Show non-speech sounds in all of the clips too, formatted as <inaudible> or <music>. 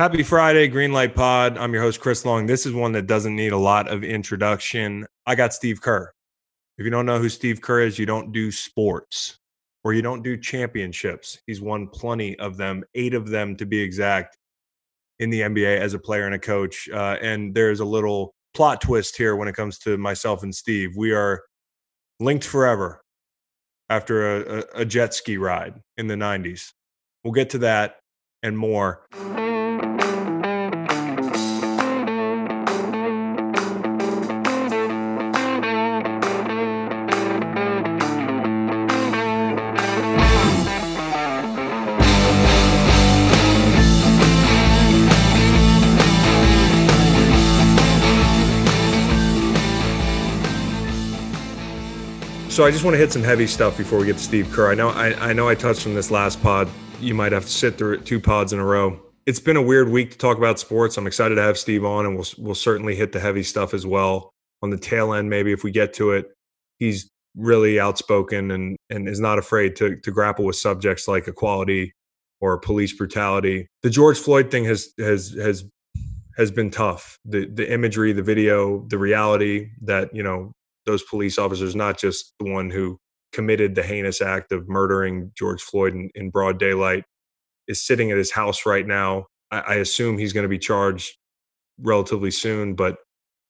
Happy Friday, Greenlight Pod. I'm your host, Chris Long. This is one that doesn't need a lot of introduction. I got Steve Kerr. If you don't know who Steve Kerr is, you don't do sports or you don't do championships. He's won plenty of them, eight of them to be exact, in the NBA as a player and a coach. Uh, and there's a little plot twist here when it comes to myself and Steve. We are linked forever after a, a, a jet ski ride in the 90s. We'll get to that and more. So I just want to hit some heavy stuff before we get to Steve Kerr. I know I, I know I touched on this last pod. You might have to sit through it two pods in a row. It's been a weird week to talk about sports. I'm excited to have Steve on, and we'll we'll certainly hit the heavy stuff as well on the tail end. Maybe if we get to it, he's really outspoken and and is not afraid to to grapple with subjects like equality or police brutality. The George Floyd thing has has has has been tough. The the imagery, the video, the reality that you know those police officers, not just the one who committed the heinous act of murdering George Floyd in, in broad daylight, is sitting at his house right now. I, I assume he's going to be charged relatively soon, but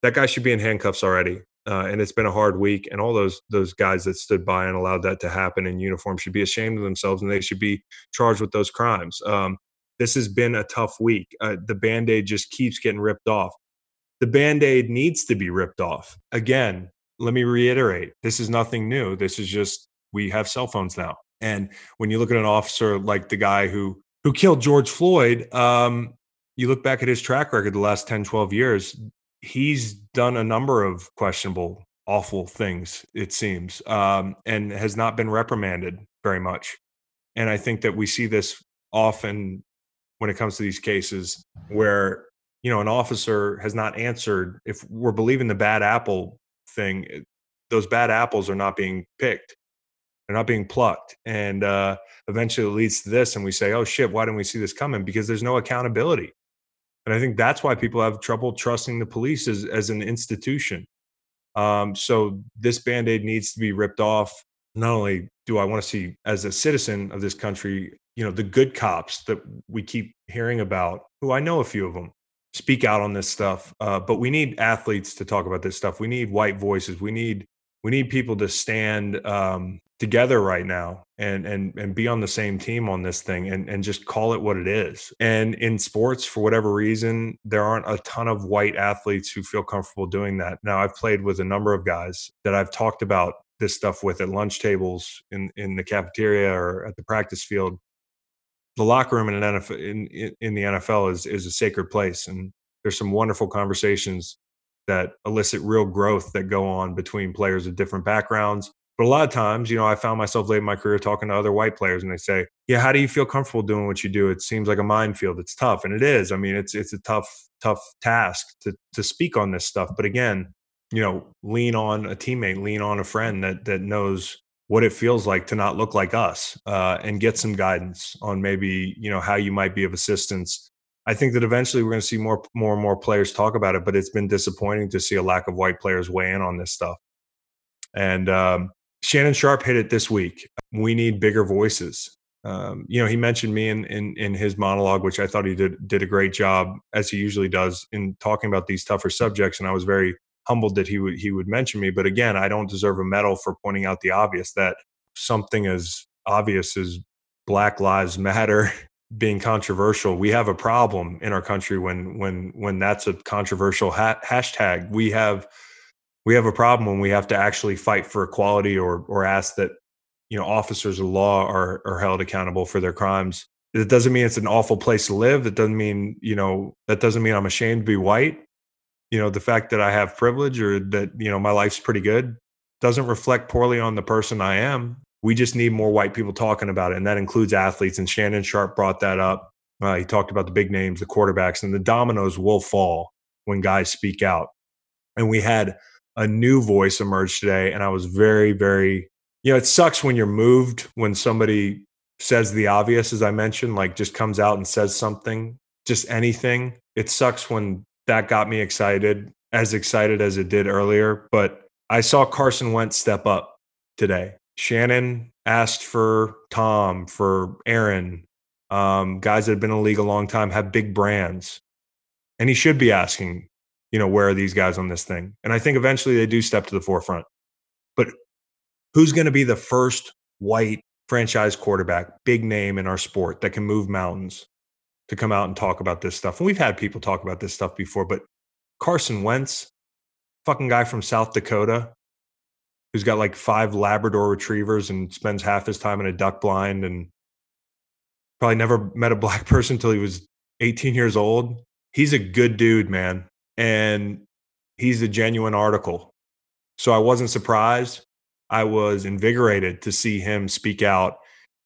that guy should be in handcuffs already. Uh, and it's been a hard week, and all those those guys that stood by and allowed that to happen in uniform should be ashamed of themselves, and they should be charged with those crimes. Um, this has been a tough week. Uh, the band aid just keeps getting ripped off. The band aid needs to be ripped off. Again, let me reiterate this is nothing new. This is just we have cell phones now. And when you look at an officer like the guy who who killed George Floyd, um, you look back at his track record the last 10, 12 years, he's done a number of questionable, awful things, it seems, um, and has not been reprimanded very much. And I think that we see this often when it comes to these cases where, you know, an officer has not answered. If we're believing the bad apple thing, eh, those bad apples are not being picked. They're not being plucked. And uh, eventually it leads to this. And we say, oh shit, why didn't we see this coming? Because there's no accountability. And I think that's why people have trouble trusting the police as, as an institution. Um, so this band aid needs to be ripped off. Not only do I want to see, as a citizen of this country, you know, the good cops that we keep hearing about, who I know a few of them, speak out on this stuff. Uh, but we need athletes to talk about this stuff. We need white voices. We need we need people to stand um, together right now and and and be on the same team on this thing and and just call it what it is. And in sports, for whatever reason, there aren't a ton of white athletes who feel comfortable doing that. Now, I've played with a number of guys that I've talked about this stuff with at lunch tables in in the cafeteria or at the practice field the locker room in an NFL in, in the NFL is is a sacred place, and there's some wonderful conversations that elicit real growth that go on between players of different backgrounds. But a lot of times, you know, I found myself late in my career talking to other white players, and they say, "Yeah, how do you feel comfortable doing what you do? It seems like a minefield. It's tough, and it is. I mean, it's it's a tough tough task to to speak on this stuff. But again, you know, lean on a teammate, lean on a friend that that knows what it feels like to not look like us uh, and get some guidance on maybe you know how you might be of assistance. I think that eventually we're going to see more more and more players talk about it but it's been disappointing to see a lack of white players weigh in on this stuff. And um, shannon sharpe hit it this week. We need bigger voices. Um, you know he mentioned me in, in in his monologue which i thought he did did a great job as he usually does in talking about these tougher subjects and i was very humbled that he would he would mention me. But again, I don't deserve a medal for pointing out the obvious that something as obvious as Black Lives Matter <laughs> being controversial. We have a problem in our country when when when that's a controversial ha- hashtag. We have we have a problem when we have to actually fight for equality or or ask that you know officers of law are are held accountable for their crimes. It doesn't mean it's an awful place to live. It doesn't mean you know that doesn't mean I'm ashamed to be white you know the fact that i have privilege or that you know my life's pretty good doesn't reflect poorly on the person i am. We just need more white people talking about it and that includes athletes and shannon sharpe brought that up. Uh, he talked about the big names the quarterbacks and the dominoes will fall when guys speak out. And we had a new voice emerge today and i was very very you know it sucks when you're moved when somebody says the obvious as i mentioned like just comes out and says something just anything. It sucks when that got me excited, as excited as it did earlier. But I saw Carson Wentz step up today. Shannon asked for Tom, for Aaron, um, guys that have been in the league a long time, have big brands. And he should be asking, you know, where are these guys on this thing? And I think eventually they do step to the forefront. But who's going to be the first white franchise quarterback, big name in our sport that can move mountains to come out and talk about this stuff? And we've had people talk about this stuff before, but Carson Wentz, fucking guy from South Dakota, who's got like five Labrador retrievers and spends half his time in a duck blind and probably never met a black <laughs> person until he was 18 years old. He's a good dude, man. And he's a genuine article. So I wasn't surprised. I was invigorated to see him speak out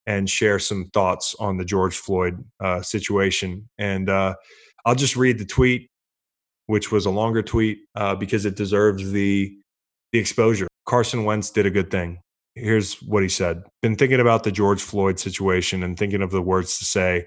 and share some thoughts on the George Floyd uh, situation. And uh, I'll just read the tweet, which was a longer tweet uh, because it deserves the the exposure. Carson Wentz did a good thing. Here's what he said: "Been thinking about the George Floyd situation and thinking of the words to say,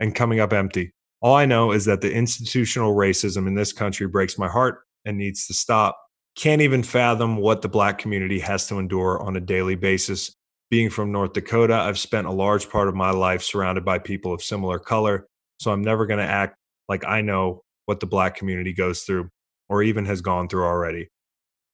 and coming up empty. All I know is that the institutional racism in this country breaks my heart and needs to stop can't even fathom what the black community has to endure on a daily basis. Being from North Dakota, I've spent a large part of my life surrounded by people of similar color, so I'm never going to act like I know what the black community goes through or even has gone through already.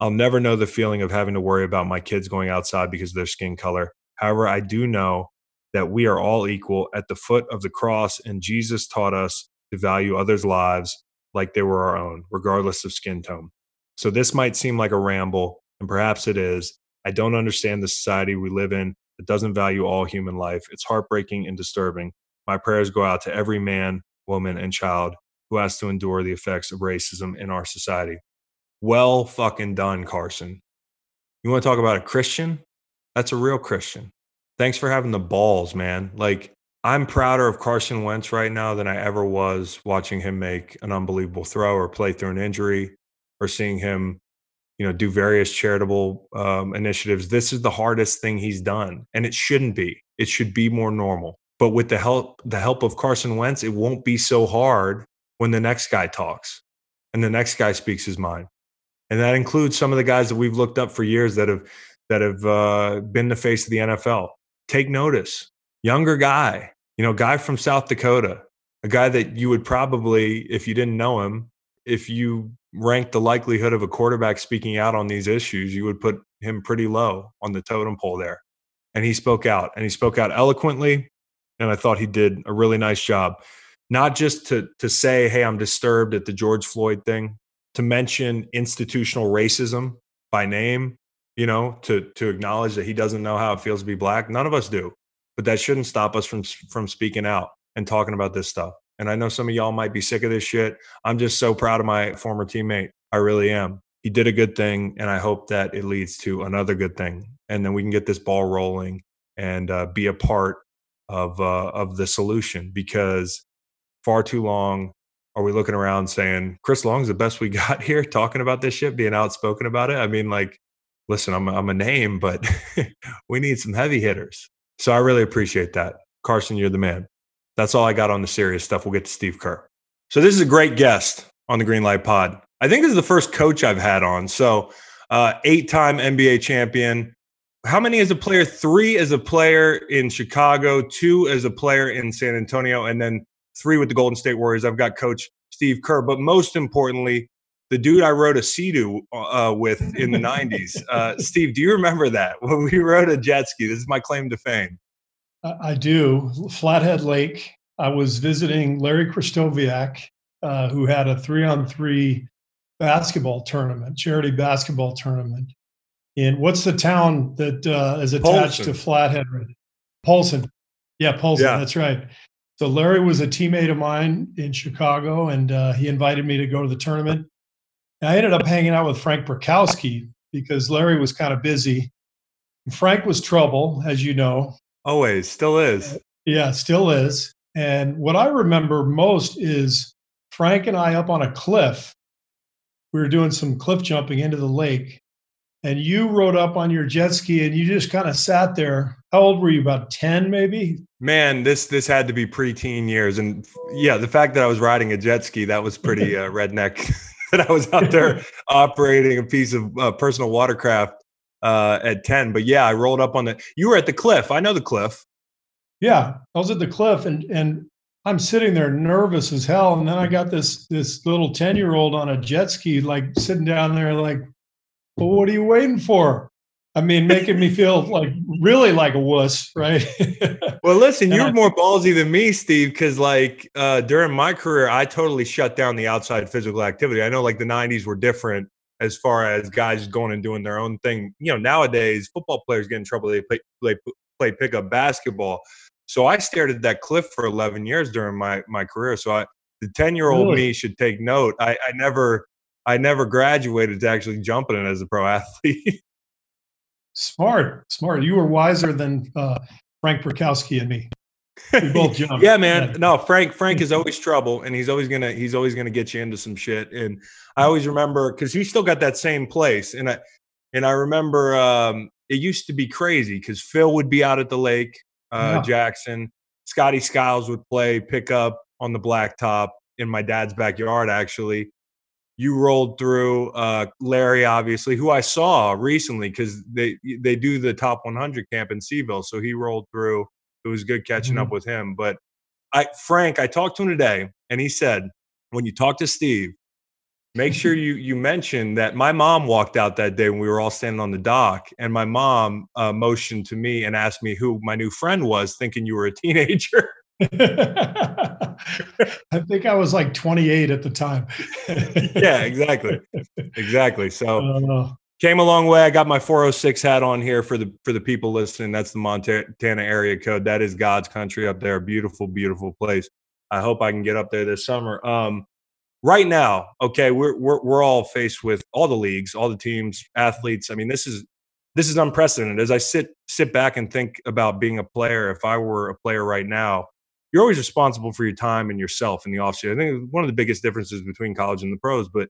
I'll never know the feeling of having to worry about my kids going outside because of their skin color. However, I do know that we are all equal at the foot of the cross, and Jesus taught us to value others' lives like they were our own, regardless of skin tone. So this might seem like a ramble, and perhaps it is. I don't understand the society we live in that doesn't value all human life. It's heartbreaking and disturbing. My prayers go out to every man, woman, and child who has to endure the effects of racism in our society. Well fucking done, Carson. You want to talk about a Christian? That's a real Christian. Thanks for having the balls, man. Like, I'm prouder of Carson Wentz right now than I ever was watching him make an unbelievable throw or play through an injury or seeing him you know do various charitable um, initiatives this is the hardest thing he's done and it shouldn't be. It should be more normal. But with the help the help of carson wentz it won't be so hard when the next guy talks and the next guy speaks his mind. And that includes some of the guys that we've looked up for years that have that have uh, been the face of the nfl take notice. Younger guy you know guy from south dakota a guy that you would probably if you didn't know him if you rank the likelihood of a quarterback speaking out on these issues, you would put him pretty low on the totem pole there. And he spoke out and he spoke out eloquently. And I thought he did a really nice job. Not just to, to say, hey, I'm disturbed at the George Floyd thing, to mention institutional racism by name, you know, to, to acknowledge that he doesn't know how it feels to be black. None of us do. But that shouldn't stop us from, from speaking out and talking about this stuff. And I know some of y'all might be sick of this shit. I'm just so proud of my former teammate. I really am. He did a good thing, and I hope that it leads to another good thing. And then we can get this ball rolling and uh, be a part of uh, of the solution because far too long are we looking around saying Chris Long's the best we <laughs> got here talking about this shit, being outspoken about it. I mean, like, listen, I'm I'm a name, but <laughs> we need some heavy hitters. So I really appreciate that. Carson, you're the man. That's all I got on the serious stuff. We'll get to Steve Kerr. So this is a great guest on the Greenlight Pod. I think this is the first coach I've had on. So uh, eight-time NBA champion. How many as a player? Three as a player in Chicago, two as a player in San Antonio, and then three with the Golden State Warriors. I've got Coach Steve Kerr, but most importantly, the dude I wrote a Sea-Doo uh, with in the 90s. Uh, <laughs> Steve, do you remember that? When we rode a jet ski, this is my claim to fame. I do. Flathead Lake. I was visiting Larry Krystkowiak, uh, who had a three on three basketball tournament, charity basketball tournament. In what's the town that uh, is attached Polson. to Flathead? Polson. Yeah, Polson. Yeah. That's right. So Larry was a teammate of mine in Chicago, and uh, he invited me to go to the tournament. And I ended up hanging out with Frank Brickowski because Larry was kind of busy. Frank was trouble, as you know. Always, still is. Yeah, still is. And what I remember most is Frank and I up on a cliff. We were doing some cliff jumping into the lake. and you rode up on your jet ski and you just kind of sat there. How old were you? About 10, maybe? Man, this this had to be preteen years. And yeah, the fact that I was riding a jet ski, that was pretty <laughs> uh, redneck. <laughs> that I was out there <laughs> operating a piece of uh, personal watercraft uh, at 10. But yeah, I rolled up on the you were at the cliff. I know the cliff. Yeah, I was at the cliff and and I'm sitting there nervous as hell. And then I got this this little 10 year old on a jet ski, like sitting down there, like, well, what are you waiting for? I mean, making me <laughs> feel like really like a wuss, right? <laughs> well, listen, you're I, more ballsy than me, Steve, because like uh, during my career, I totally shut down the outside physical activity. I know like the 90s were different as far as guys going and doing their own thing. You know, nowadays football players get in trouble. They play, they play pickup basketball. So I stared at that cliff for 11 years during my my career. So I, the 10 year old really? me should take note. I, I never I never graduated to actually jumping it as a pro <laughs> athlete. smart, smart. You were wiser than uh, Frank Brickowski and me. We both <laughs> jumped. yeah, man. No, Frank. Frank is <laughs> always trouble, and he's always gonna he's always gonna get you into some shit. And I always remember because he still got that same place, and I and I remember um, it used to be crazy because Phil would be out at the lake uh, yeah. Jackson. Scotty Skiles would play pickup on the blacktop in my dad's backyard, actually. You rolled through uh, Larry, obviously, who I saw recently because they they do the top 100 camp in Seville. So he rolled through. It was good catching mm-hmm. up with him. But I, Frank, I talked to him today, and he said, when you talk to Steve, make sure <laughs> you you mention that my mom walked out that day when we were all standing on the dock and my mom uh, motioned to me and asked me who my new friend was thinking you were a <laughs> teenager <laughs> i think i was like 28 at the time yeah exactly exactly so uh, came a long way i got my 406 hat on here for the for the people listening that's the montana area code that is god's country up there beautiful beautiful place i hope i can get up there this summer um right now, okay, we're we're we're all faced with all the leagues, all the teams, athletes. I mean, this is this is unprecedented. As I sit sit back and think about being a player, if I were a player right now, you're always responsible for your time and yourself in the offseason. I think one of the biggest differences between college and the pros, but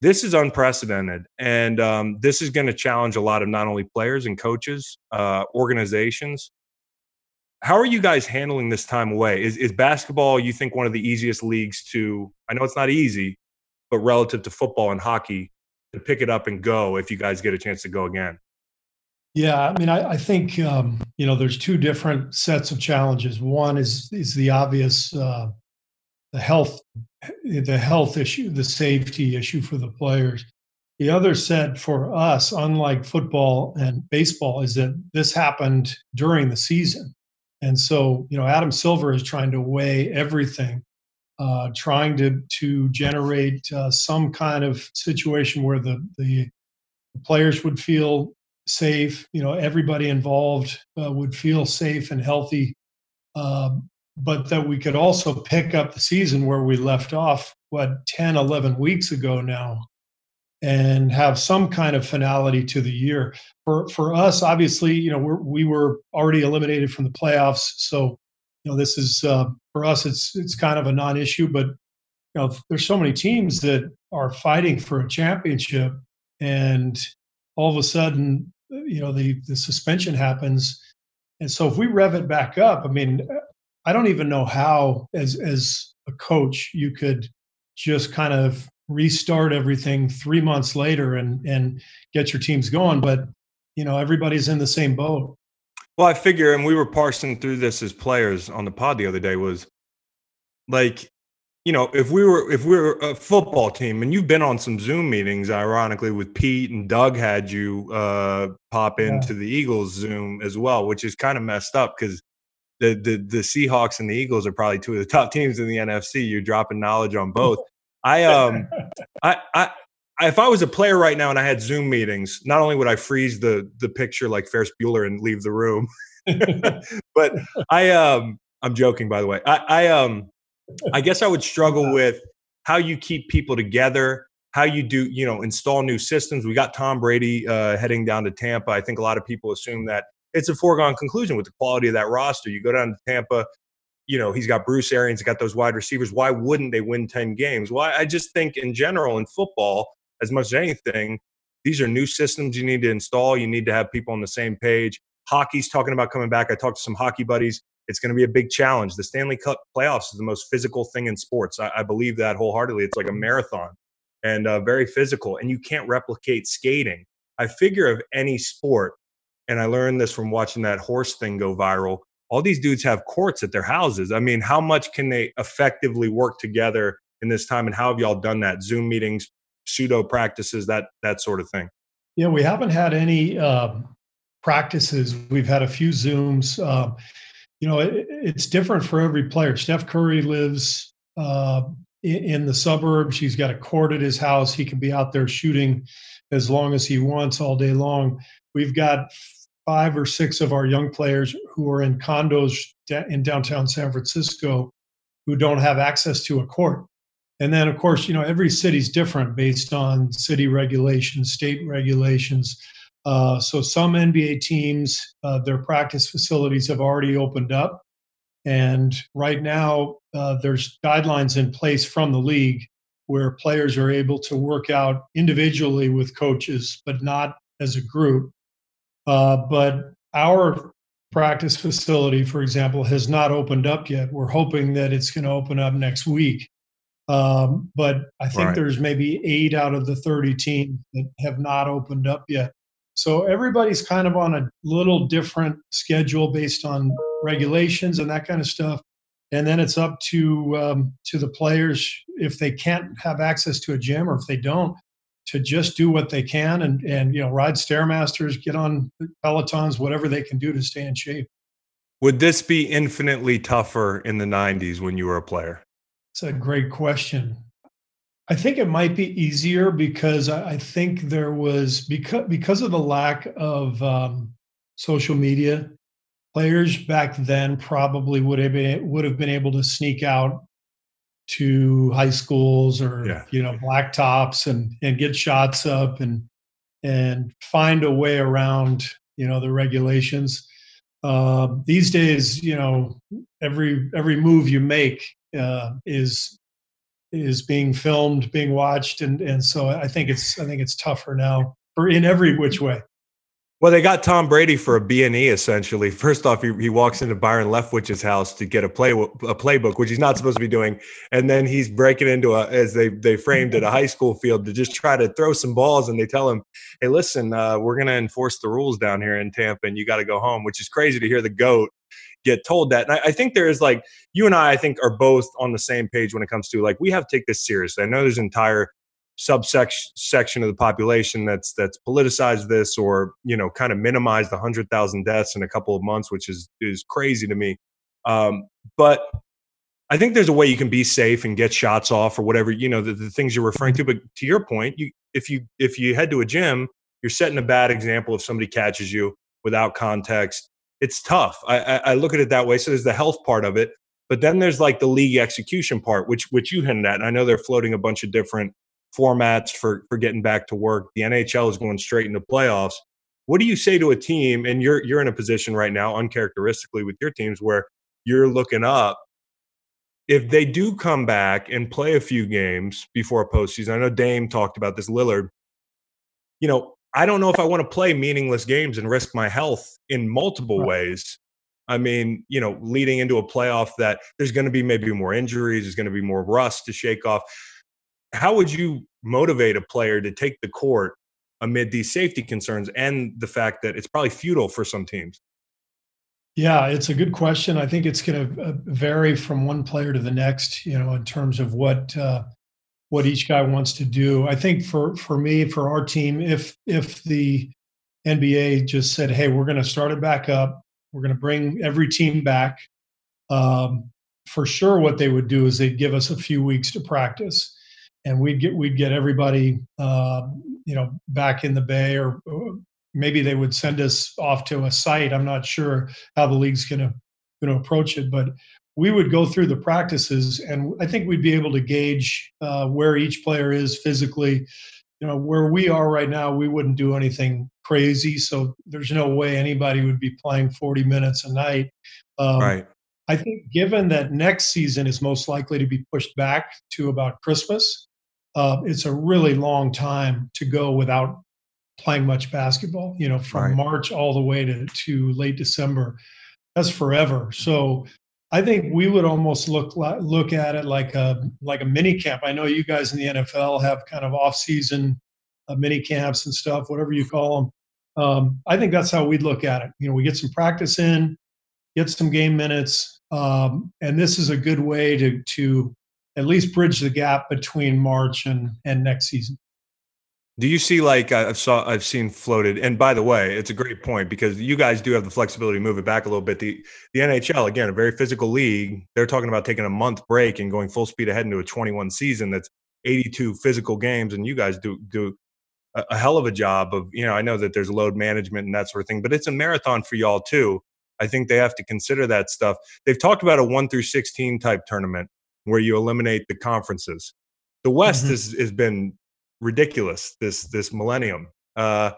this is unprecedented, and um, this is going to challenge a lot of not only players and coaches, uh, organizations, how are you guys handling this time away? Is is basketball you think one of the easiest leagues to? I know it's not easy, but relative to football and hockey, to pick it up and go if you guys get a chance to go again. Yeah, I mean, I, I think um, you know there's two different sets of challenges. One is is the obvious uh, the health the health issue, the safety issue for the players. The other set for us, unlike football and baseball, is that this happened during the season. And so, you know, Adam Silver is trying to weigh everything, uh, trying to to generate uh, some kind of situation where the the players would feel safe. You know, everybody involved uh, would feel safe and healthy, um, but that we could also pick up the season where we left off. What 10, 11 weeks ago now, and have some kind of finality to the year. For for us, obviously, you know, we're, we were already eliminated from the playoffs, so you know this is uh, for us. It's it's kind of a non-issue, but you know, there's so many teams that are fighting for a championship, and all of a sudden, you know, the the suspension happens, and so if we rev it back up, I mean, I don't even know how, as as a coach, you could just kind of restart everything three months later and and get your teams going but you know everybody's in the same boat well i figure and we were parsing through this as players on the pod the other day was like you know if we were if we were a football team and you've been on some zoom meetings ironically with pete and doug had you uh pop into yeah. the eagles zoom as well which is kind of messed up because the, the the Seahawks and the Eagles are probably two of the <laughs> top teams in the NFC. You're dropping knowledge on both. I um <laughs> I I if I was a player right now and I had Zoom meetings, not only would I freeze the the picture like Ferris Bueller and leave the room, <laughs> but I um I'm joking by the way. I, I um I guess I would struggle with how you keep people together, how you do you know install new systems. We got Tom Brady uh, heading down to Tampa. I think a lot of people assume that it's a foregone conclusion with the quality of that roster. You go down to Tampa, you know, he's got Bruce Arians, got those wide receivers. Why wouldn't they win 10 games? Well, I just think in general in football, as much as anything, these are new systems you need to install. You need to have people on the same page. Hockey's talking about coming back. I talked to some hockey buddies. It's going to be a big challenge. The Stanley Cup playoffs is the most physical thing in sports. I, I believe that wholeheartedly. It's like a marathon and uh, very physical, and you can't replicate skating. I figure of any sport, and I learned this from watching that horse thing go viral. All these dudes have courts at their houses. I mean, how much can they effectively work together in this time, and how have y'all done that? Zoom meetings, pseudo practices, that that sort of thing. Yeah, we haven't had any um, practices. We've had a few Zooms. Uh, you know, it, it's different for every player. Steph Curry lives uh, in, in the suburbs. He's got a court at his house. He can be out there shooting as long as he wants all day long. We've got five or six of our young players who are in condos in downtown San Francisco who don't have access to a court. And then, of course, you know, every city's different based on city regulations, state regulations. Uh, so some NBA teams, uh, their practice facilities have already opened up. And right now, uh, there's guidelines in place from the league where players are able to work out individually with coaches, but not as a group. Uh, but our practice facility, for example, has not opened up yet. We're hoping that it's going to open up next week. Um, but I think right. there's maybe eight out of the 30 teams that have not opened up yet. So everybody's kind of on a little different schedule based on regulations and that kind of stuff. And then it's up to um, to the players if they can't have access to a gym or if they don't to just do what they can and and you know ride stairmasters, get on pelotons, whatever they can do to stay in shape. Would this be infinitely tougher in the 90s when you were a player? It's a great question. I think it might be easier because I think there was because because of the lack of um, social media. Players back then probably would have been would have been able to sneak out to high schools or yeah. you know blacktops and and get shots up and and find a way around you know the regulations. Uh, these days, you know, every every move you make uh, is is being filmed, being watched, and and so I think it's I think it's tougher now for in every which way. Well, they got Tom Brady for a B and E essentially. First off, he, he walks into Byron Leftwich's house to get a play a playbook, which he's not supposed to be doing, and then he's breaking into a as they they framed it a high school field to just try to throw some balls, and they tell him, "Hey, listen, uh, we're going to enforce the rules down here in Tampa, and you got to go home." Which is crazy to hear the goat get told that. And I, I, think there is like you and I, I think are both on the same page when it comes to like we have to take this seriously. I know there's entire subsection section of the population that's that's politicized this or you know kind of minimized the hundred thousand deaths in a couple of months, which is is crazy to me. Um, but I think there's a way you can be safe and get shots off or whatever you know the, the things you're referring to. But to your point, you if you if you head to a gym, you're setting a bad example if somebody catches you without context it's tough. I, I, I look at it that way. So there's the health part of it, but then there's like the league execution part, which which you hinted at. And I know they're floating a bunch of different formats for for getting back to work. The NHL is going straight into playoffs. What do you say to a team? And you're you're in a position right now, uncharacteristically with your teams, where you're looking up. If they do come back and play a few games before a postseason, I know Dame talked about this. Lillard, you know, I don't know if I want to play meaningless games and risk my health in multiple right. ways. I mean, you know, leading into a playoff that there's going to be maybe more injuries, there's going to be more rust to shake off. How would you motivate a player to take the court amid these safety concerns and the fact that it's probably futile for some teams? Yeah, it's a good question. I think it's going to uh, vary from one player to the next, you know, in terms of what uh, what each guy wants to do. I think for for me, for our team, if if the NBA just said, "Hey, we're going to start it back up. We're going to bring every team back," um, for sure, what they would do is they'd give us a few weeks to practice, and we'd get we'd get everybody, uh, you know, back in the bay, or, or maybe they would send us off to a site. I'm not sure how the league's going to going to approach it, but we would go through the practices and I think we'd be able to gauge uh, where each player is physically. You know, where we are right now, we wouldn't do anything crazy. So there's no way anybody would be playing 40 minutes a night. Um, right. I think given that next season is most likely to be pushed back to about Christmas, uh, it's a really long time to go without playing much basketball. You know, from Right. March all the way to to late December. That's forever. So I think we would almost look look at it like a like a mini camp. I know you guys in the NFL have kind of off season uh, mini camps and stuff, whatever you call them. Um, I think that's how we'd look at it. You know, we get some practice in, get some game minutes, um, and this is a good way to to at least bridge the gap between March and and next season. Do you see like I've saw I've seen floated? And by the way, it's a great point because you guys do have the flexibility to move it back a little bit. The the NHL again, a very physical league. They're talking about taking a month break and going full speed ahead into a 21 season that's 82 physical games, and you guys do do a, a hell of a job of you know. I know that there's load management and that sort of thing, but it's a marathon for y'all too. I think they have to consider that stuff. They've talked about a one through 16 type tournament where you eliminate the conferences. The West Mhm. has has been ridiculous this this millennium. Uh,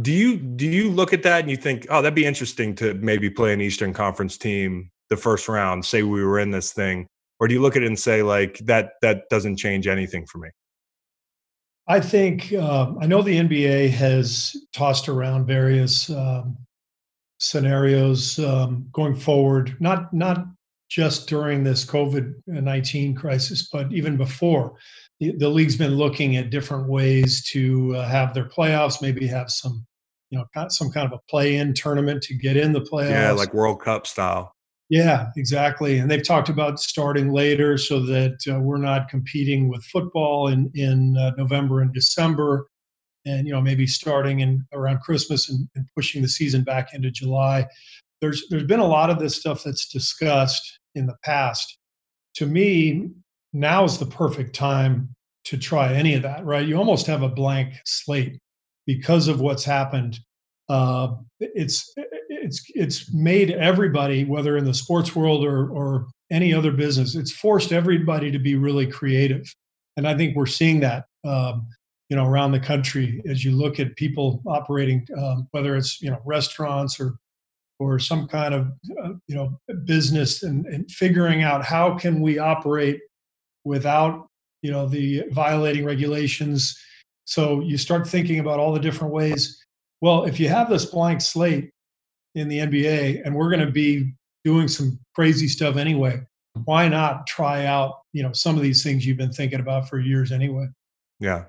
do you do you look at that and you think, oh, that'd be interesting to maybe play an Eastern Conference team the first round, say we were in this thing, or do you look at it and say like that that doesn't change anything for me? I think um, I know the NBA has tossed around various um, scenarios um, going forward, not not just during this COVID nineteen crisis, but even before. The, the league's been looking at different ways to uh, have their playoffs, maybe have some, you know, some kind of a play-in tournament to get in the playoffs. Yeah, like World Cup style. Yeah, exactly. And they've talked about starting later so that uh, we're not competing with football in in uh, November and December, and you know maybe starting in around Christmas and, and pushing the season back into July. There's there's been a lot of this stuff that's discussed in the past. To me, now is the perfect time to try any of that. Right? You almost have a blank slate because of what's happened. Uh, it's it's it's made everybody, whether in the sports world or or any other business, it's forced everybody to be really creative, and I think we're seeing that. Um, you know, around the country, as you look at people operating, um, whether it's you know restaurants or or some kind of uh, you know business, and, and figuring out how can we operate without you know the violating regulations. So you start thinking about all the different ways. Well, if you have this blank slate in the NBA and we're going to be doing some crazy stuff anyway, why not try out, you know, some of these things you've been thinking about for years anyway? Yeah.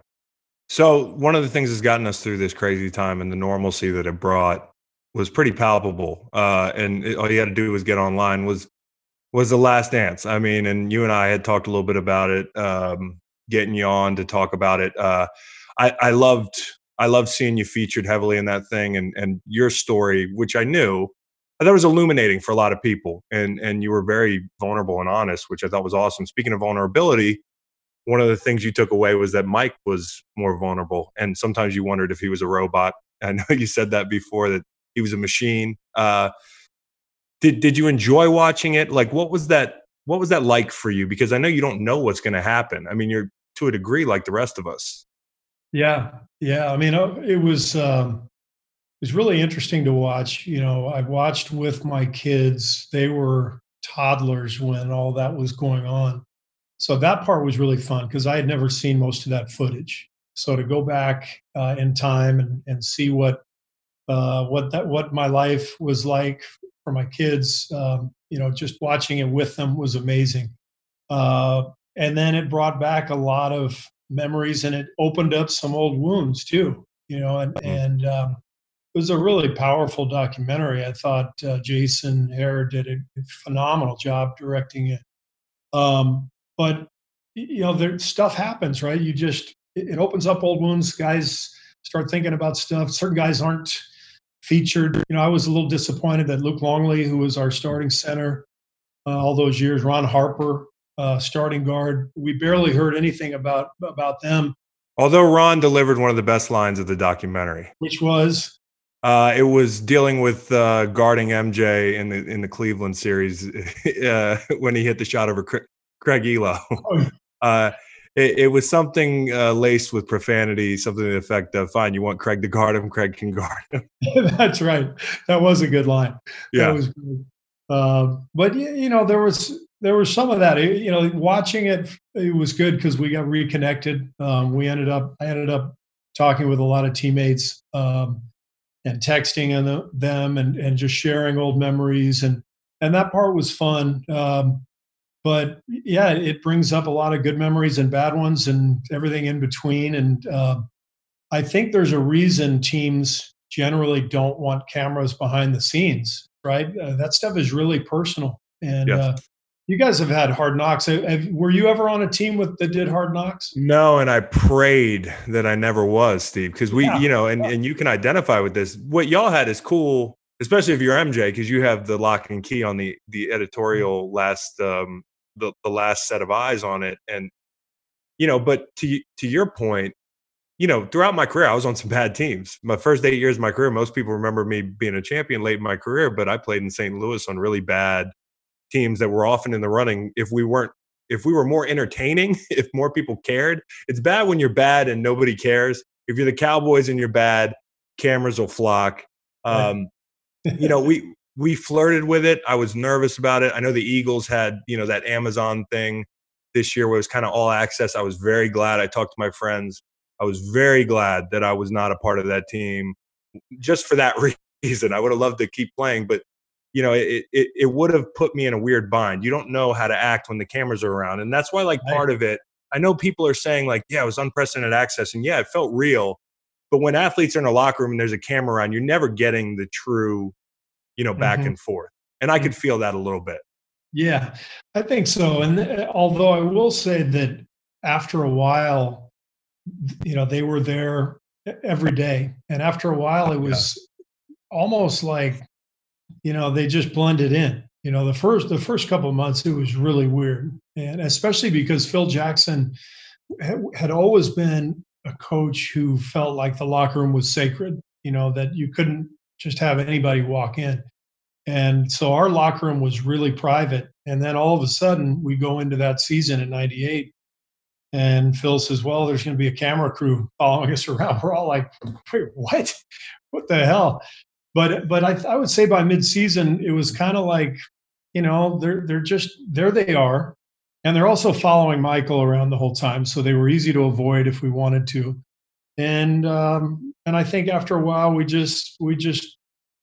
So one of the things that's gotten us through this crazy time and the normalcy that it brought was pretty palpable. Uh, and it, all you had to do was get online. Was was the Last Dance? I mean, and you and I had talked a little bit about it, um, getting you on to talk about it. Uh, I, I loved I loved seeing you featured heavily in that thing, and and your story, which I knew. I thought was illuminating for a lot of people, and and you were very vulnerable and honest, which I thought was awesome. Speaking of vulnerability, one of the things you took away was that Mike was more vulnerable, and sometimes you wondered if he was a robot. <laughs> I know you said that before that he was a machine. Uh, did did you enjoy watching it? Like, what was that? What was that like for you? Because I know you don't know what's going to happen. I mean, you're to a degree like the rest of us. Yeah, yeah. I mean, uh, it was um, it was really interesting to watch. You know, I watched with my kids. They were toddlers when all that was going on, so that part was really fun because I had never seen most of that footage. So to go back uh, in time and, and see what uh, what that what my life was like for my kids, um, you know, just watching it with them was amazing. Uh, and then it brought back a lot of memories and it opened up some old wounds too you know and Mhm. and um, it was a really powerful documentary. I thought uh, jason hehir did a phenomenal job directing it. Um, but you know there stuff happens right? You just it opens up old wounds. Guys start thinking about stuff. Certain guys aren't featured you know i was a little disappointed that luke longley who was our starting center uh, all those years ron harper uh, starting guard. We barely heard anything about about them, Although Ron delivered one of the best lines of the documentary. which was Uh, it was dealing with uh, guarding MJ in the in the Cleveland series <laughs> uh, when he hit the shot over Cra- Craig Ehlo. <laughs> It, it was something uh, laced with profanity, something to the effect of "Fine, you want Craig to guard him, Craig can <laughs> guard him." <laughs> that's right. That was a good line. Yeah, That was good. Um, but you know, there was there was some of that. You know, watching it, it was good because we got reconnected. Um, we ended up, I ended up talking with a lot of teammates um, and texting and them and, and just sharing old memories and and that part was fun. Um, but yeah, it brings up a lot of good memories and bad ones and everything in between. And uh, I think there's a reason teams generally don't want cameras behind the scenes, right? Uh, that stuff is really personal. And yes. uh, you guys have had hard knocks. Have, were you ever on a team with that did hard knocks? No, and I prayed that I never was, Steve, because we, yeah. you know, and, and you can identify with this. What y'all had is cool, especially if you're MJ, because you have the lock and key on the the editorial last um the, the last set of eyes on it. And, you know, but to to your point, you know, throughout my career, I was on some bad teams. My first eight years of my career, most people remember me being a champion late in my career, but I played in St. Louis on really bad teams that were often in the running if we weren't if we were more entertaining <laughs> if more people cared it's bad when you're bad and nobody cares if you're the cowboys and you're bad cameras will flock um, <laughs> you know we we flirted with it i was nervous about it i know the eagles had you know that amazon thing this year was kind of all access i was very glad i talked to my friends i was very glad that i was not a part of that team just for that <laughs> reason i would have loved to keep playing but you know, it, it, it would have put me in a weird bind. You don't know how to act when the cameras are around. And that's why, like, part of it, I know people are saying, like, yeah, it was unprecedented access. And yeah, it felt real. But when athletes are in a locker room and there's a camera around, you're never getting the true, you know, back mm-hmm. and forth. And I mm-hmm. could feel that a little bit. Yeah, I think so. And th- although I will say that after a while, you know, they were there every day. And after a while, it was yeah. almost like you know they just blended in you know the first the first couple of months it was really weird and especially because phil jackson had always been a coach who felt like the locker room was sacred you know that you couldn't just have anybody walk in. And so our locker room was really private and then all of a sudden we go into that season in 98 and phil says well there's going to be a camera crew following us <laughs> around. We're all like wait what? What the hell? But but I, I would say by midseason it was kind of like you know they're they're just there they are and they're also following michael around the whole time so they were easy to avoid if we wanted to and um, and i think after a while we just we just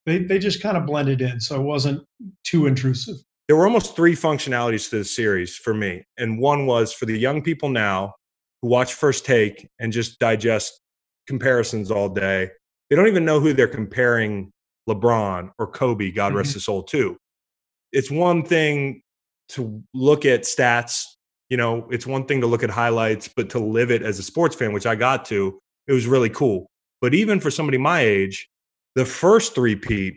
they, they just kind of blended in so it wasn't too intrusive there were almost three functionalities to the series for me and one was for the young people now who watch first take and just digest comparisons all day they don't even know who they're comparing LeBron or Kobe, God rest mm-hmm. his soul, too. It's one thing to look at stats, you know, it's one thing to look at highlights, but to live it as a sports fan, which I got to, it was really cool. But even for somebody my age, the first three-peat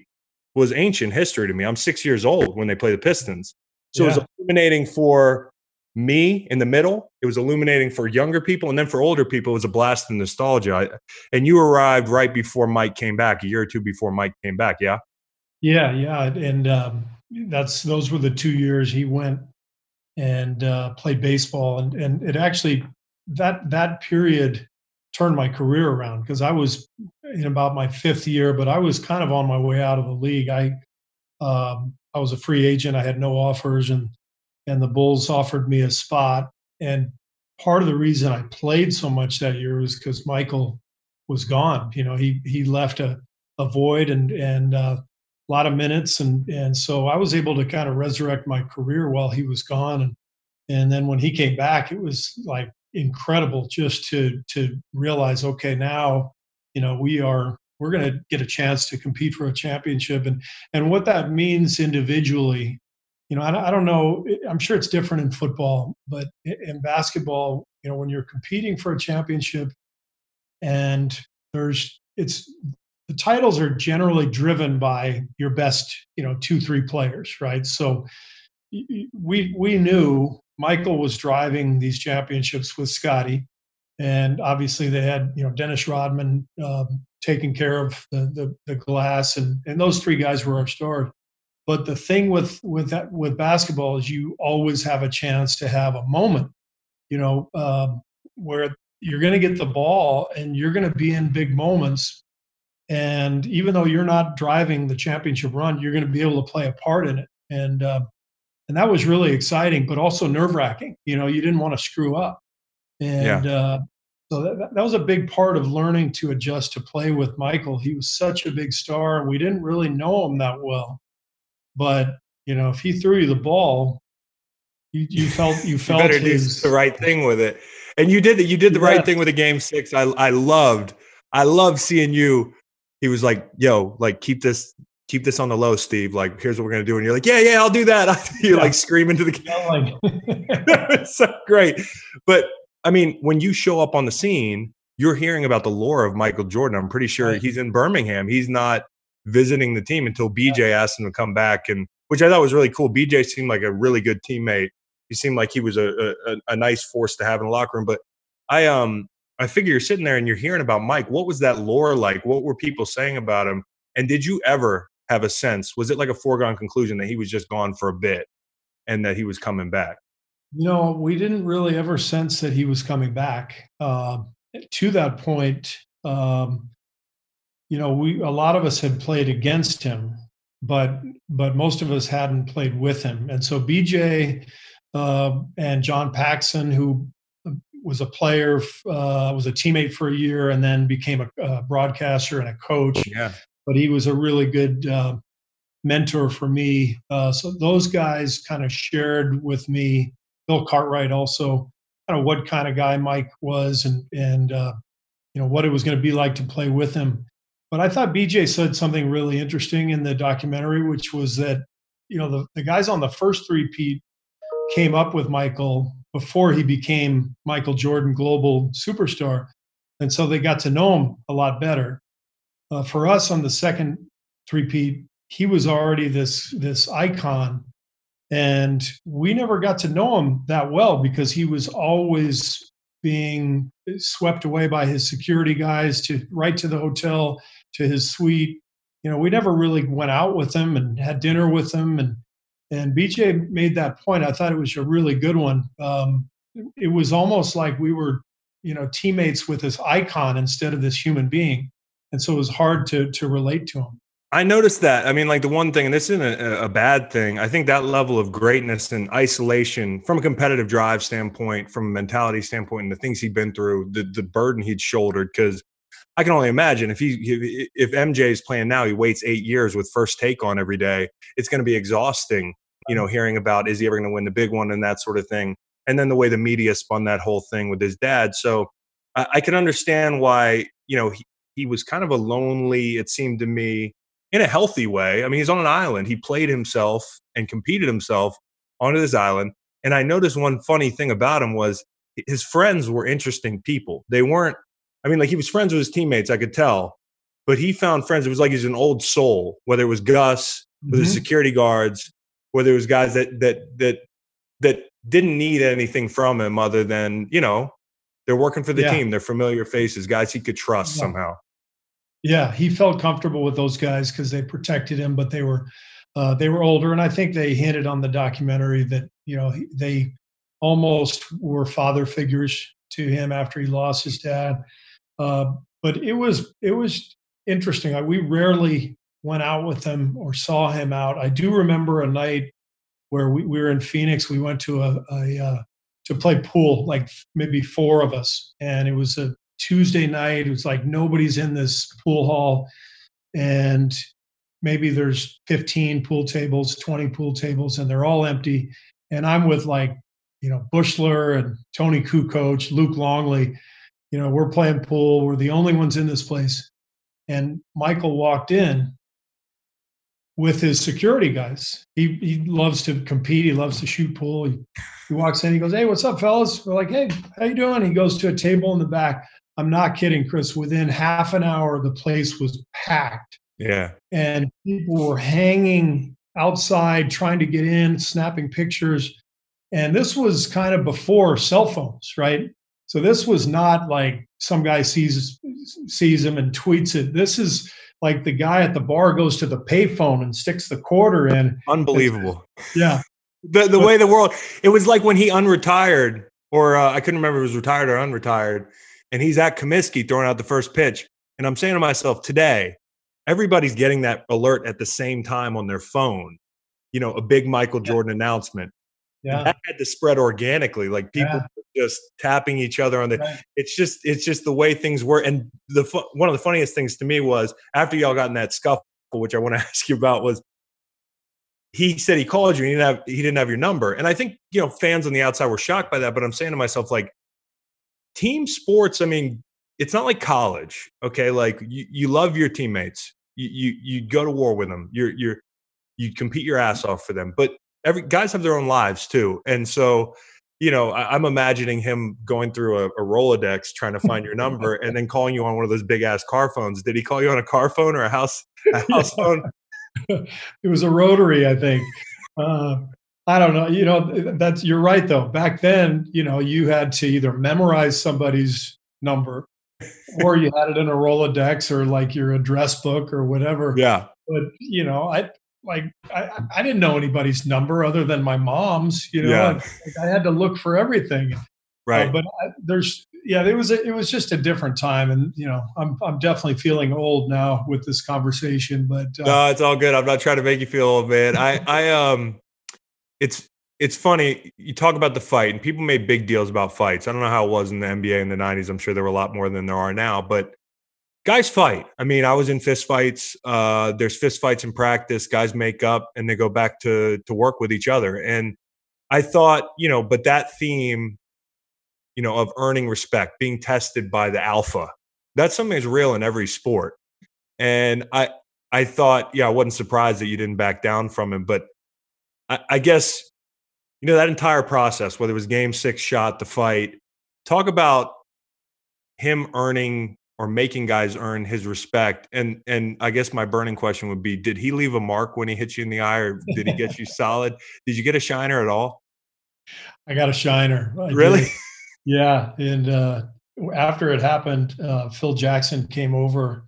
was ancient history to me. I'm six years old when they play the Pistons. So yeah. it was illuminating for me in the middle. It was illuminating for younger people, and then for older people, it was a blast of nostalgia. And you arrived right before Mike came back, a year or two before Mike came back. Yeah. Yeah, yeah, and um, that's those were the two years he went and uh, played baseball, and and it actually that that period turned my career around because I was in about my fifth year, but I was kind of on my way out of the league. I um, I was a free agent. I had no offers, and and the Bulls offered me a spot. And part of the reason I played so much that year was because Michael was gone. You know, he he left a, a void and and uh, a lot of minutes, and and so I was able to kind of resurrect my career while he was gone. And and then when he came back, it was like incredible just to to realize, okay, now you know we are we're going to get a chance to compete for a championship and and what that means individually you know, I, I don't know. I'm sure it's different in football, but in basketball, you know, when you're competing for a championship, and there's it's the titles are generally driven by your best, you know, two three players, right? So we we knew Michael was driving these championships with Scotty, and obviously they had you know Dennis Rodman um, taking care of the, the, the glass, and and those three guys were our stars. But the thing with with that, with basketball is you always have a chance to have a moment, you know, um, where you're going to get the ball and you're going to be in big moments. And even though you're not driving the championship run, you're going to be able to play a part in it. And uh, and that was really exciting, but also nerve wracking. You know, you didn't want to screw up. And yeah. uh, So that, that was a big part of learning to adjust to play with Michael. He was such a big star, we didn't really know him that well. But you know, if he threw you the ball, you, you felt you <laughs> felt you his, do the right thing with it. And you did that. You did the right thing with the game six. I I loved. I loved seeing you. He was like, "Yo, like keep this keep this on the low, Steve. Like, here's what we're gonna do." And you're like, "Yeah, yeah, I'll do that." <laughs> you're yeah. like screaming to the game. <laughs> <laughs> it's so great. But I mean, when you show up on the scene, you're hearing about the lore of Michael Jordan. I'm pretty sure right. he's in Birmingham. He's not visiting the team until BJ yeah. asked him to come back, and which I thought was really cool. BJ seemed like a really good teammate. He seemed like he was a, a, a nice force to have in the locker room. But I um I figure you're sitting there and you're hearing about Mike. What was that lore like? What were people saying about him? And did you ever have a sense? Was it like a foregone conclusion that he was just gone for a bit and that he was coming back? You know, we didn't really ever sense that he was coming back. Uh, to that point, um, you know, we a lot of us had played against him, but but most of us hadn't played with him. And so BJ uh, and John Paxson, who was a player, uh, was a teammate for a year, and then became a, a broadcaster and a coach. Yeah. But he was a really good uh, mentor for me. Uh, so those guys kind of shared with me Bill Cartwright also kind of what kind of guy Mike was and and uh, you know what it was going to be like to play with him. But I thought BJ said something really interesting in the documentary, which was that you know the, the guys on the first three-peat came up with Michael before he became Michael Jordan global superstar, and so they got to know him a lot better. Uh, for us on the second three-peat, he was already this this icon and we never got to know him that well because he was always being swept away by his security guys to right to the hotel to his suite. You know we never really went out with him and had dinner with him and and bj made that point. I thought it was a really good one. Um, it was almost like we were you know teammates with this icon instead of this human being and so it was hard to to relate to him I noticed that. I mean, like the one thing, and this isn't a, a, bad thing. I think that level of greatness and isolation, from a competitive drive standpoint, from a mentality standpoint, and the things he'd been through, the the burden he'd shouldered. Because I can only imagine if he if MJ is playing now, he waits eight years with first take on every day. It's going to be exhausting. You know, hearing about is he ever going to win the big one and that sort of thing. And then the way the media spun that whole thing with his dad. So I, I can understand why you know he, he was kind of a lonely. It seemed to me in a healthy way. I mean, he's on an island. He played himself and competed himself onto this island. And I noticed one funny thing about him was his friends were interesting people. They weren't, I mean, like he was friends with his teammates, I could tell, but he found friends. It was like he's an old soul, whether it was Gus, mm-hmm. the security guards, whether it was guys that, that, that, that didn't need anything from him other than, you know, they're working for the yeah. team. They're familiar faces, guys he could trust yeah. somehow. Yeah, he felt comfortable with those guys because they protected him, but they were uh, they were older, and I think they hinted on the documentary that you know they almost were father figures to him after he lost his dad. Uh, but it was it was interesting. I, we rarely went out with him or saw him out. I do remember a night where we, we were in Phoenix. We went to a, a uh, to play pool, like maybe four of us, and it was a Tuesday night. It was like nobody's in this pool hall, and maybe there's 15 pool tables, 20 pool tables, and they're all empty. And I'm with like, you know, Buechler and Toni Kukoc, Luke Longley. You know, we're playing pool. We're the only ones in this place. And Michael walked in with his security guys. He he loves to compete. He loves to shoot pool. He, he walks in. He goes, "Hey, what's up, fellas?" We're like, "Hey, how you doing?" He goes to a table in the back. I'm not kidding, Chris. Within half an hour, the place was packed. Yeah. And people were hanging outside trying to get in, snapping pictures. And this was kind of before cell phones, right? So this was not like some guy sees sees him and tweets it. This is like the guy at the bar goes to the payphone and sticks the quarter in. Unbelievable. <laughs> Yeah. The the but, way the world it was like when he unretired or uh, I couldn't remember if it was retired or unretired and he's at Comiskey throwing out the first pitch. And I'm saying to myself, today, everybody's getting that alert at the same time on their phone. You know, a big Michael Jordan announcement. Yeah. That had to spread organically. Like people yeah. just tapping each other on the. Right. It's just it's just the way things were. And the one of the funniest things to me was after y'all got in that scuffle, which I want to <laughs> ask you about, was he said he called you and he didn't have he didn't have your number. And I think you know fans on the outside were shocked by that. But I'm saying to myself like, team sports. I mean, it's not like college. Okay, like you, you love your teammates. You, you you go to war with them. You're you're you compete your ass off for them. But every guys have their own lives too, and so you know I, am I'm imagining him going through a, a Rolodex trying to <laughs> find your number and then calling you on one of those big ass car phones. Did he call you on a car phone or a house a house <laughs> phone? it was a rotary, I think. Uh, I don't know. You know, that's you're right though. Back then, you know, you had to either memorize somebody's number or you had it in a Rolodex or like your address book or whatever. Yeah. But you know, I like I, I didn't know anybody's number other than my mom's. You know, yeah. I, I, had to look for everything. Uh, right. Uh, but I, there's yeah, it was a, it was just a different time, and you know, I'm I'm definitely feeling old now with this conversation. But uh, no, it's all good. I'm not trying to make you feel old, man. I I um, it's it's funny you talk about the fight and people made big deals about fights i don't know how it was in the nba in the 90s i'm sure there were a lot more than there are now but guys fight. I mean i was in fist fights uh, there's fist fights in practice guys make up and they go back to to work with each other. And i thought you know but that theme you know of earning respect being tested by the alpha that's something that's real in every sport. And i i thought yeah i wasn't surprised that you didn't back down from him but I, I guess you know that entire process whether it was game six shot the fight talk about him earning or making guys earn his respect. And and i guess my burning question would be did he leave a mark when he hit you in the eye or did he get you <laughs> solid? Did you get a shiner at all? I got a shiner. I really? Did. yeah and uh after it happened uh phil jackson came over.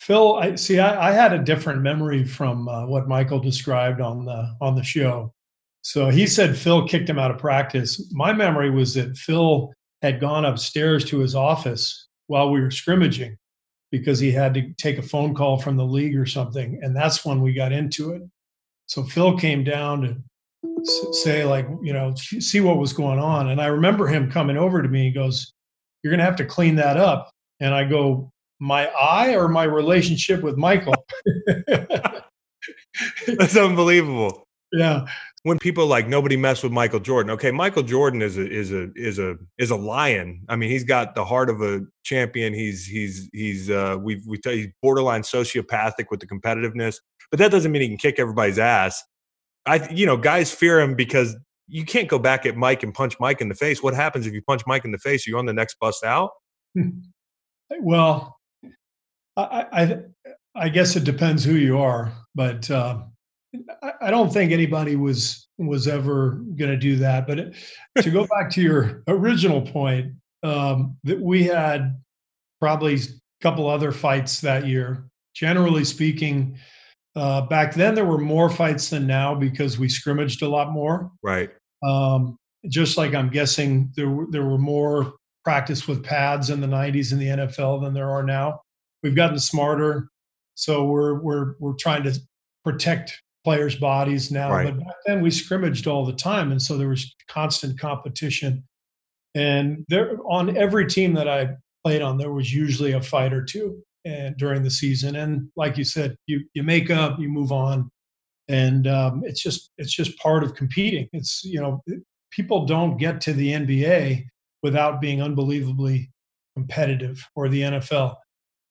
Phil i see i, I had a different memory from uh, what michael described on the on the show. So he said Phil kicked him out of practice. My memory was that Phil had gone upstairs to his office while we were scrimmaging because he had to take a phone call from the league or something. And that's when we got into it. So Phil came down to say, like, you know, see what was going on. And I remember him coming over to me. He goes, You're going to have to clean that up. And I go, My eye or my relationship with Michael? <laughs> That's unbelievable. Yeah when people like nobody mess with Michael Jordan. Okay, Michael Jordan is a is a is a is a lion. I mean, he's got the heart of a champion. He's he's he's uh we we tell he's borderline sociopathic with the competitiveness, but that doesn't mean he can kick everybody's ass. I you know, guys fear him because you can't go back at Mike and punch Mike in the face. What happens if you punch Mike in the face? Are you on the next bus out? <laughs> Well, I I, I guess it depends who you are, but uh, I don't think anybody was was ever going to do that. But it, to go back to your original point, um, that we had probably a couple other fights that year. Generally speaking, uh, back then there were more fights than now because we scrimmaged a lot more. Right. Um, just like I'm guessing there were, there were more practice with pads in the 90s in the NFL than there are now. We've gotten smarter, so we're we're we're trying to protect players' bodies now. Right. But back then we scrimmaged all the time, and so there was constant competition. And there, on every team that I played on, there was usually a fight or two and, during the season. And like you said, you you make up, you move on, and um, it's just it's just part of competing. It's you know people don't get to the NBA without being unbelievably competitive or the NFL.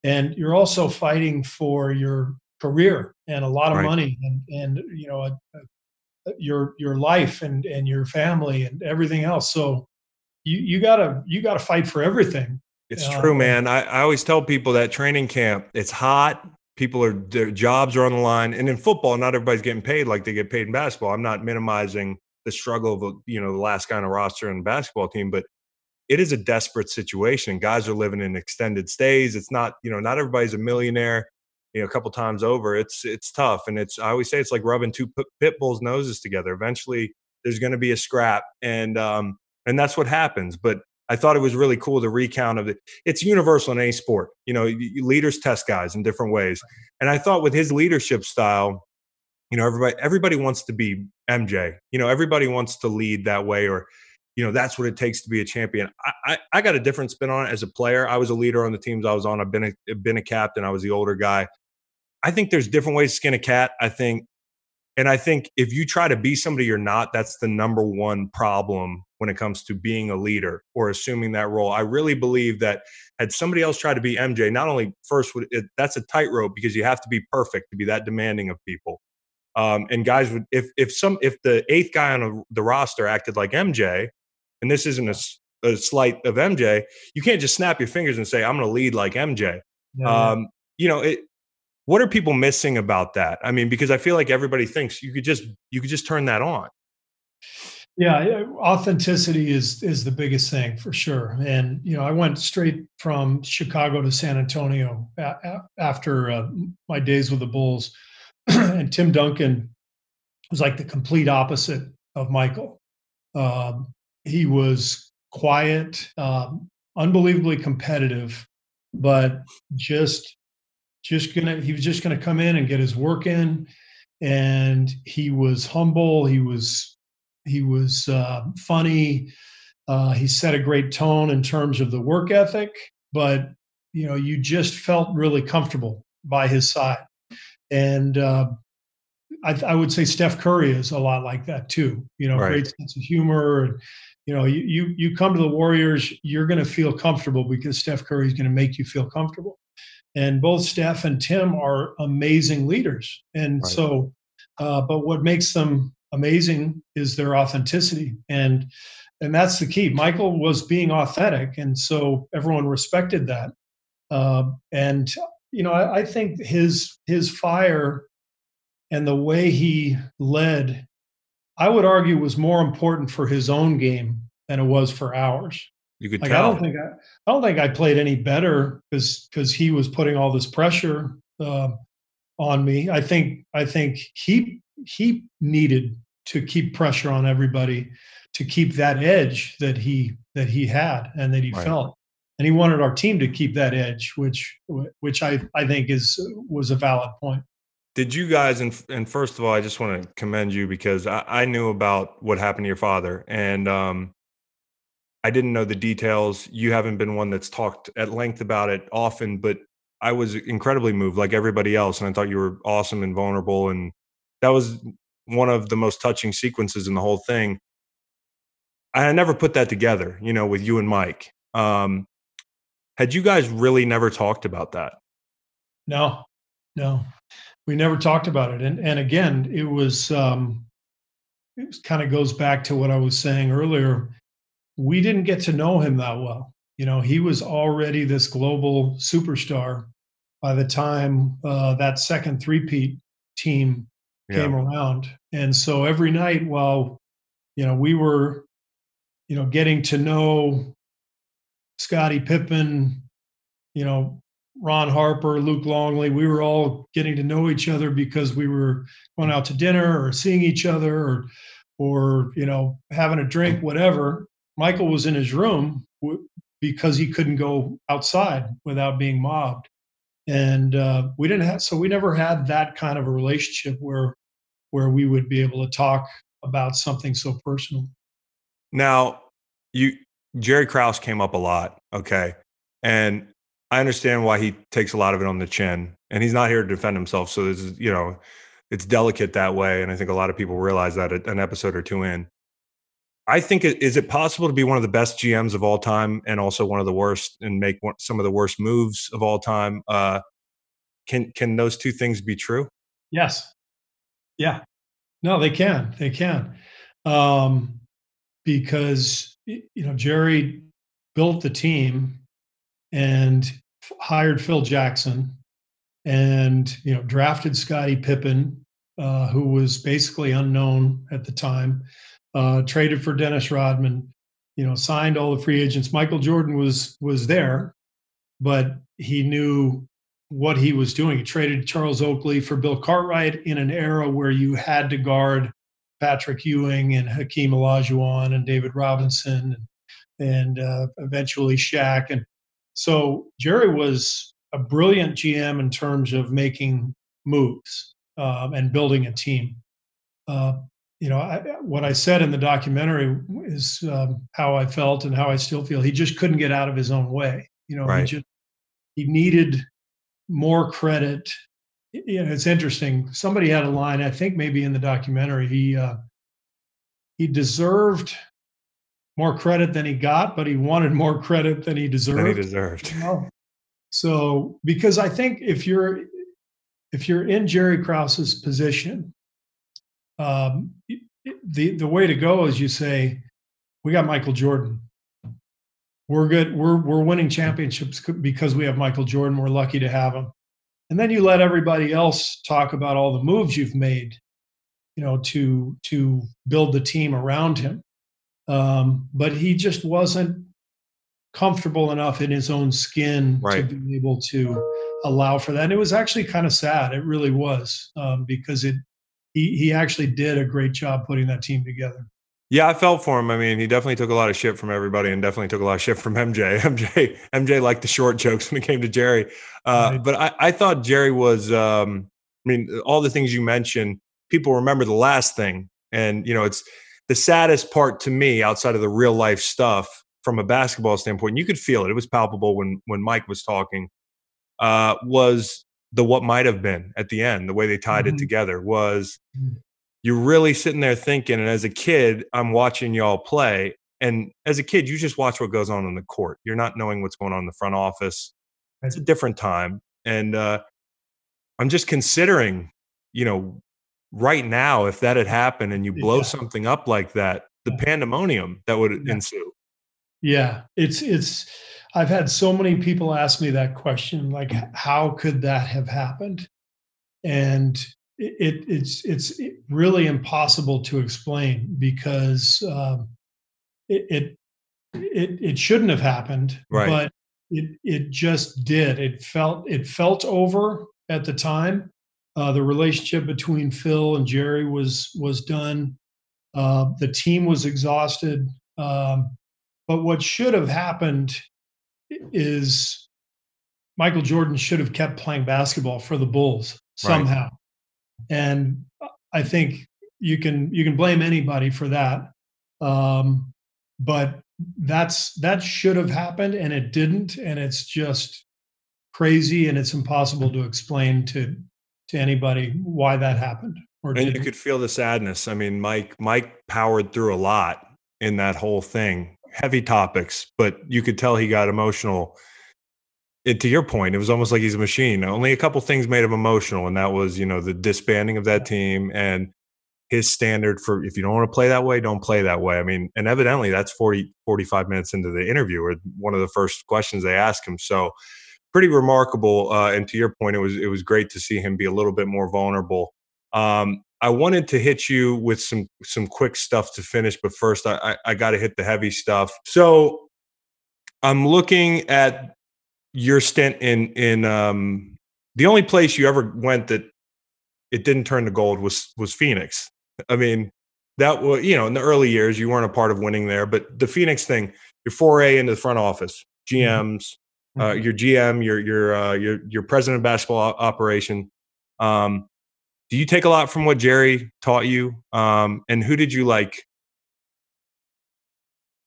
And you're also fighting for your career and a lot of right. money and and you know a, a, your your life and and your family and everything else. So you you gotta you gotta fight for everything it's uh, true man. I, I always tell people that training camp it's hot people are their jobs are on the line and in football not everybody's getting paid like they get paid in basketball. I'm not minimizing the struggle of you know the last kind of roster in basketball team but it is a desperate situation. Guys are living in extended stays. It's not you know not everybody's a millionaire you know a couple times over it's it's tough and it's i always say it's like rubbing two pit bulls noses together eventually there's going to be a scrap and um and that's what happens but i thought it was really cool the recount of it it's universal in any sport you know leaders test guys in different ways and i thought with his leadership style You know, everybody everybody wants to be MJ. You know, everybody wants to lead that way, or you know, that's what it takes to be a champion. I, I, I got a different spin on it as a player. I was a leader on the teams I was on. I've been a, been a captain. I was the older guy. I think there's different ways to skin a cat. I think and I think if you try to be somebody you're not, that's the number one problem when it comes to being a leader or assuming that role. I really believe that had somebody else tried to be MJ, not only first would it, that's a tightrope because you have to be perfect to be that demanding of people. Um, and guys would if if some if the eighth guy on a, the roster acted like MJ, and this isn't a, a slight of MJ, you can't just snap your fingers and say I'm going to lead like MJ. Yeah. Um, you know, it, what are people missing about that? I mean, because I feel like everybody thinks you could just you could just turn that on. Yeah, authenticity is is the biggest thing for sure. And you know, I went straight from Chicago to San Antonio after uh, my days with the Bulls, <clears throat> and Tim Duncan was like the complete opposite of Michael. Um, he was quiet, um, unbelievably competitive, but just just gonna he was just gonna come in and get his work in and he was humble he was he was uh, funny uh, he set a great tone in terms of the work ethic but you know you just felt really comfortable by his side and uh, I, I, would say Steph Curry is a lot like that too. You know, right. great sense of humor. And, you know, you, you you come to the Warriors, you're going to feel comfortable because Steph Curry is going to make you feel comfortable and both Steph and Tim are amazing leaders. And right. so, uh, but what makes them amazing is their authenticity, and and that's the key. Michael was being authentic, and so everyone respected that. Uh, and you know, I, I think his his fire and the way he led, I would argue, was more important for his own game than it was for ours. You could like, tell. I don't think I, I don't think I played any better because because he was putting all this pressure uh, on me. I think I think he he needed to keep pressure on everybody to keep that edge that he that he had and that he right. felt and he wanted our team to keep that edge which which i i think is was a valid point did you guys and, and first of all i just want to commend you because I, I knew about what happened to your father and um I didn't know the details. You haven't been one that's talked at length about it often, but I was incredibly moved, like everybody else, and I thought you were awesome and vulnerable, and that was one of the most touching sequences in the whole thing. I never put that together, you know, with you and Mike. Um, had you guys really never talked about that? No, no, we never talked about it. And and again, it was um, it kind of goes back to what I was saying earlier we didn't get to know him that well. You know, he was already this global superstar by the time uh, that second three-peat team yeah. came around. And so every night while, you know, we were, you know, getting to know Scottie Pippen, you know, Ron Harper, Luke Longley, we were all getting to know each other because we were going out to dinner or seeing each other or, or, you know, having a drink, whatever. Michael was in his room because he couldn't go outside without being mobbed. And uh, we didn't have, so we never had that kind of a relationship where, where we would be able to talk about something so personal. Now, you, Jerry Krause came up a lot. Okay. And I understand why he takes a lot of it on the chin and he's not here to defend himself. So this is, you know, it's delicate that way. And I think a lot of people realize that an episode or two in. I think is it possible to be one of the best GMs of all time and also one of the worst and make one, some of the worst moves of all time? Uh, can can those two things be true? Yes. Yeah. No, they can. They can. Um, because you know Jerry built the team and hired Phil Jackson and you know drafted Scottie Pippen, uh, who was basically unknown at the time uh, traded for Dennis Rodman, you know, signed all the free agents. Michael Jordan was was there, but he knew what he was doing. He traded Charles Oakley for Bill Cartwright in an era where you had to guard Patrick Ewing and Hakeem Olajuwon and David Robinson and, and uh, eventually Shaq. And so Jerry was a brilliant GM in terms of making moves. um, and building a team. Uh, you know, I, what I said in the documentary is um, how I felt and how I still feel. He just couldn't get out of his own way. You know, right. he just he needed more credit. You know, it's interesting. Somebody had a line, I think maybe in the documentary. He uh, he deserved more credit than he got, but he wanted more <laughs> credit than he deserved. Than he deserved. You know? So, because I think if you're if you're in Jerry Krause's position, um, the the way to go is you say, "We got Michael Jordan. We're good. We're we're winning championships because we have Michael Jordan. We're lucky to have him." And then you let everybody else talk about all the moves you've made, you know, to to build the team around him. Um, but he just wasn't comfortable enough in his own skin right. to be able to allow for that. And it was actually kind of sad. It really was um, because it he he actually did a great job putting that team together. Yeah, I felt for him. I mean, he definitely took a lot of shit from everybody, and definitely took a lot of shit from <laughs> MJ. MJ MJ liked the short jokes when it came to Jerry, uh, right. but I, I thought Jerry was. Um, I mean, all the things you mentioned, people remember the last thing, and you know, it's the saddest part to me outside of the real life stuff from a basketball standpoint. You could feel it; it was palpable when when Mike was talking. Uh, was the what might have been at the end, the way they tied mm-hmm. it together was mm-hmm. you're really sitting there thinking. And as a kid, I'm watching y'all play. And as a kid, you just watch what goes on in the court. You're not knowing what's going on in the front office. It's a different time. And uh, I'm just considering, you know, right now, if that had happened and you blow yeah. something up like that, the pandemonium that would yeah. ensue. Yeah, it's it's I've had so many people ask me that question, like, how could that have happened? And it, it it's it's really impossible to explain because um, it, it it it shouldn't have happened, right. but it it just did. It felt it felt over at the time. Uh, the relationship between Phil and Jerry was was done. Uh, the team was exhausted. Um, but what should have happened is Michael Jordan should have kept playing basketball for the Bulls somehow. Right. And I think you can you can blame anybody for that. Um, but that's that should have happened and it didn't and it's just crazy and it's impossible to explain to to anybody why that happened or and didn't. you could feel the sadness i mean mike mike powered through a lot in that whole thing heavy topics, but you could tell he got emotional. It, to your point, it was almost like he's a machine. Only a couple things made him emotional, and that was, you know, the disbanding of that team and his standard for if you don't want to play that way, don't play that way. I mean, and evidently that's 40, 45 minutes into the interview or one of the first questions they ask him. So pretty remarkable. Uh, and to your point, it was, it was great to see him be a little bit more vulnerable. Um, I wanted to hit you with some some quick stuff to finish, but first I, I, I got to hit the heavy stuff. So I'm looking at your stint in in um, the only place you ever went that it didn't turn to gold was was Phoenix. I mean, that was you know in the early years you weren't a part of winning there, but the Phoenix thing, your foray into the front office, GMs, mm-hmm. uh, your GM, your your uh, your your president of basketball operation. Um, do you take a lot from what Jerry taught you? Um, and who did you like?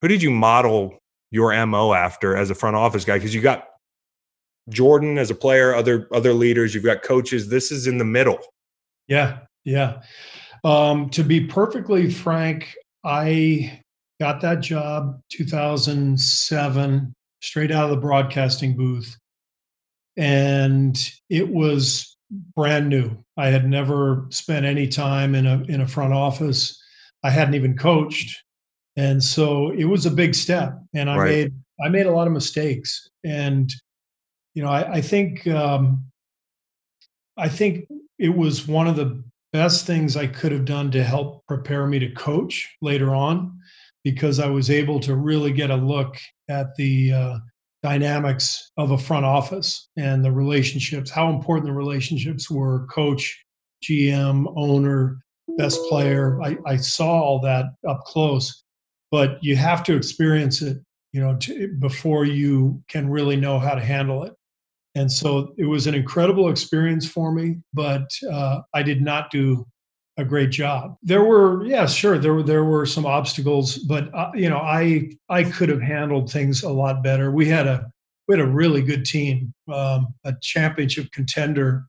Who did you model your mo after as a front office guy? Because you got Jordan as a player, other other leaders, you've got coaches. This is in the middle. Yeah, yeah. Um, to be perfectly frank, I got that job 2007, straight out of the broadcasting booth, and it was brand new. I had never spent any time in a in a front office. I hadn't even coached, and so it was a big step. And I right. made I made a lot of mistakes. And you know, I, I think um, I think it was one of the best things I could have done to help prepare me to coach later on, because I was able to really get a look at the uh, dynamics of a front office and the relationships, how important the relationships were coach, GM, owner, best player. I, I saw all that up close, but you have to experience it, you know, to, before you can really know how to handle it. And so it was an incredible experience for me, but uh, I did not do a great job. There were, yeah, sure, there were there were some obstacles, but uh, you know, I I could have handled things a lot better. We had a we had a really good team, um, a championship contender,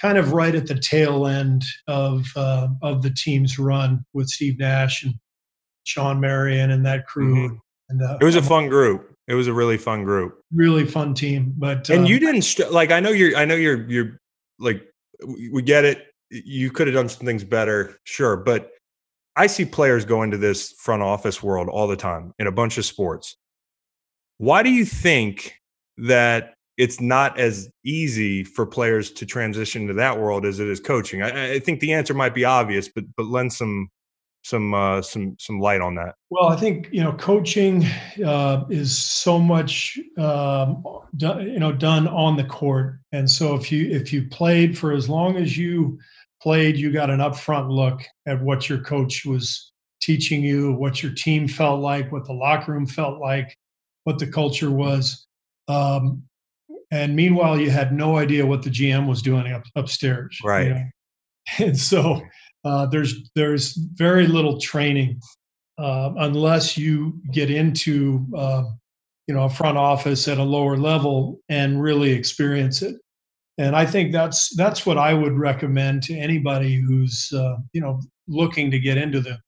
kind of right at the tail end of uh, of the team's run with Steve Nash and Shawn Marion and that crew. Mm-hmm. And uh, it was a fun group. It was a really fun group. Really fun team, but and um, you didn't st- like. I know you're. I know you're. You're like. We get it. You could have done some things better, sure, but I see players go into this front office world all the time in a bunch of sports. Why do you think that it's not as easy for players to transition to that world as it is coaching? I, I think the answer might be obvious, but but lend some some uh, some some light on that? Well, I think you know coaching uh, is so much um, do, you know done on the court, and so if you if you played for as long as you played, you got an upfront look at what your coach was teaching you, what your team felt like, what the locker room felt like, what the culture was. Um, and meanwhile, you had no idea what the GM was doing up, upstairs. Right. You know? <laughs> And so uh, there's there's very little training uh, unless you get into uh, you know a front office at a lower level and really experience it. And I think that's that's what I would recommend to anybody who's uh, you know looking to get into the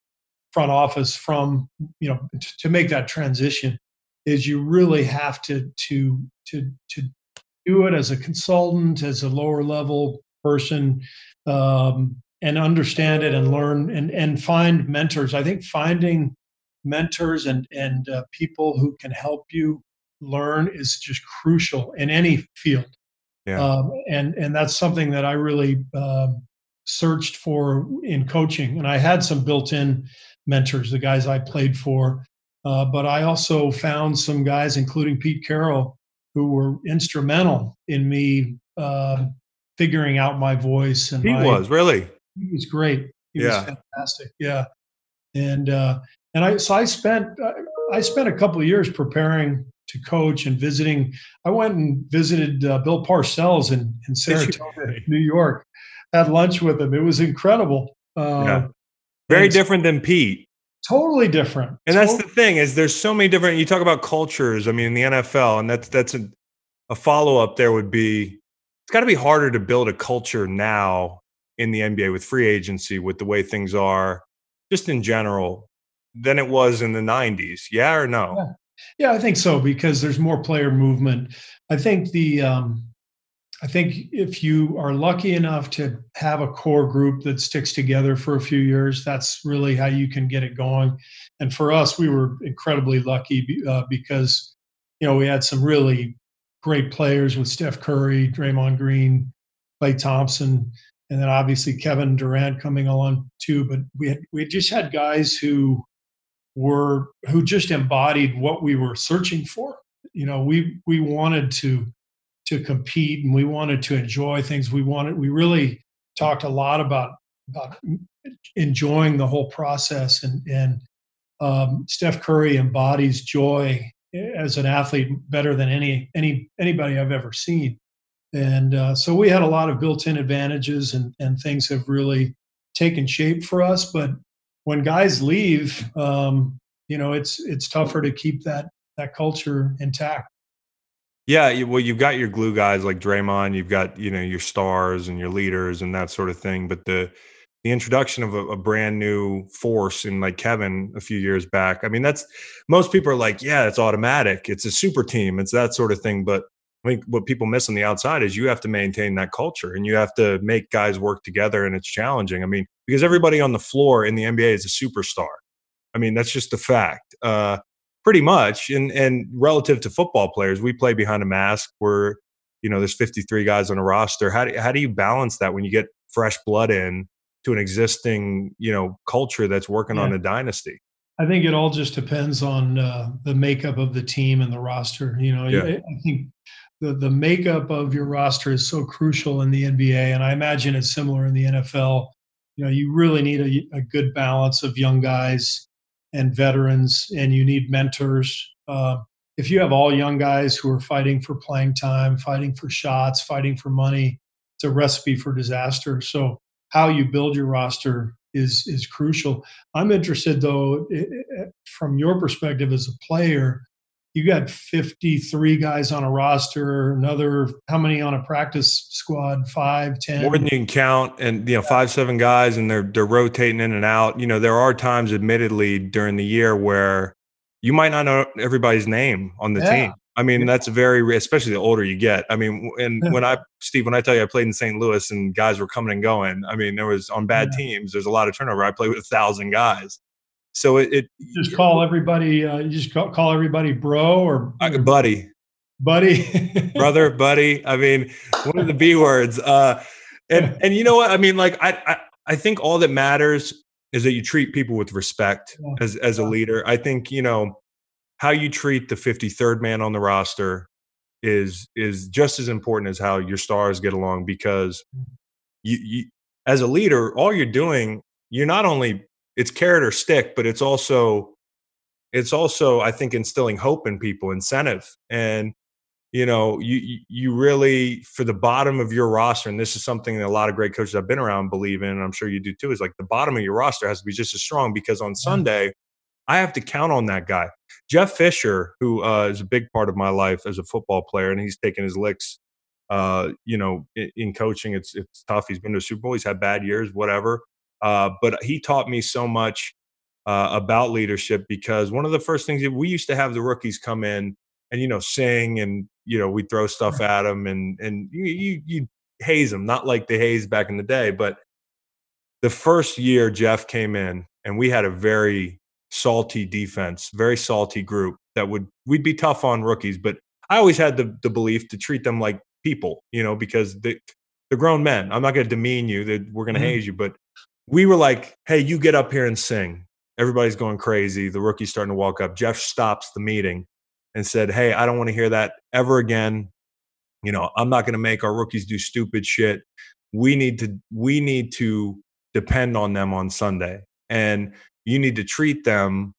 front office from you know to, to make that transition is you really have to to to to do it as a consultant as a lower level person um, and understand it and learn and, and find mentors. I think finding mentors and, and uh, people who can help you learn is just crucial in any field. Yeah. Um, and, and that's something that I really um, searched for in coaching. And I had some built in mentors, the guys I played for. Uh, but I also found some guys, including Pete Carroll, who were instrumental in me uh, figuring out my voice. And he my, was really he was great. He yeah. was fantastic. Yeah. And uh, and I so I spent I spent a couple of years preparing to coach and visiting. I went and visited uh, Bill Parcells in in Saratoga, New York. Had lunch with him. It was incredible. Uh, yeah. Very different than Pete. Totally different. And totally. that's the thing is there's so many different. You talk about cultures. I mean, in the NFL, and that's that's a, a follow up. There would be it's got to be harder to build a culture now in the NBA with free agency, with the way things are, just in general, than it was in the 90s? Yeah or no? Yeah, I think so because there's more player movement. I think the, um, I think if you are lucky enough to have a core group that sticks together for a few years, that's really how you can get it going. And for us, we were incredibly lucky uh, because, you know, we had some really great players with Steph Curry, Draymond Green, Klay Thompson, and then obviously Kevin Durant coming along too. But we had, we just had guys who were who just embodied what we were searching for. You know, we we wanted to to compete and we wanted to enjoy things. We wanted we really talked a lot about about enjoying the whole process and and um, Steph Curry embodies joy as an athlete better than any any anybody I've ever seen. And uh, so we had a lot of built-in advantages, and and things have really taken shape for us. But when guys leave, um, you know, it's it's tougher to keep that that culture intact. Yeah, well, you've got your glue guys like Draymond, you've got you know your stars and your leaders and that sort of thing. But the the introduction of a, a, brand new force in like Kevin a few years back. I mean, that's most people are like, yeah, it's automatic. It's a super team. It's that sort of thing. But I think what people miss on the outside is you have to maintain that culture and you have to make guys work together and it's challenging. I mean, because everybody on the floor in the NBA is a superstar. I mean, that's just a fact. Uh, pretty much. And and relative to football players, we play behind a mask. We're, you know, there's 53 guys on a roster. How do how do you balance that when you get fresh blood in to an existing, you know, culture that's working yeah. on a dynasty? I think it all just depends on uh, the makeup of the team and the roster. You know, yeah. I, I think the, the makeup of your roster is so crucial in the NBA, and I imagine it's similar in the NFL. You know, you really need a, a good balance of young guys and veterans, and you need mentors. Uh, if you have all young guys who are fighting for playing time, fighting for shots, fighting for money, it's a recipe for disaster. So how you build your roster is is crucial. I'm interested though, from your perspective as a player, you got 53 guys on a roster another how many on a practice squad? Five ten? More than you can count and you know five seven guys and they're they're rotating in and out. You know there are times admittedly during the year where you might not know everybody's name on the yeah. team. I mean that's very especially the older you get. I mean and when i steve when i tell you i played in st louis and guys were coming and going i mean there was on bad yeah. teams there's a lot of turnover. I played with a thousand guys so it, it just call everybody. Uh, you just call, call everybody bro or uh, buddy, buddy, brother, <laughs> buddy. I mean, one of the B words. Uh, and and you know what? I mean, like I, I I think all that matters is that you treat people with respect yeah. as as a leader. I think you know how you treat the 53rd man on the roster is is just as important as how your stars get along because mm. you, you as a leader all you're doing you're not only it's carrot or stick, but it's also it's also I think instilling hope in people, incentive, and you know you you really for the bottom of your roster, and this is something that a lot of great coaches I've been around believe in, and I'm sure you do too. Is like the bottom of your roster has to be just as strong because on Sunday I have to count on that guy. Jeff Fisher, who uh, is a big part of my life as a football player, and he's taken his licks. Uh, you know, in, in, coaching, it's it's tough. He's been to a Super Bowl. He's had bad years, whatever. Uh, but he taught me so much uh, about leadership because one of the first things that we used to have the rookies come in and you know sing and you know we throw stuff at them and and you, you you haze them not like the haze back in the day but the first year Jeff came in and we had a very salty defense very salty group that would we'd be tough on rookies but I always had the the belief to treat them like people you know because they they're grown men I'm not going to demean you that we're going to mm-hmm. haze you but we were like, hey, you get up here and sing. Everybody's going crazy. The rookie's starting to walk up. Jeff stops the meeting and said, hey, I don't want to hear that ever again. You know, I'm not going to make our rookies do stupid shit. We need to we need to depend on them on Sunday. And you need to treat them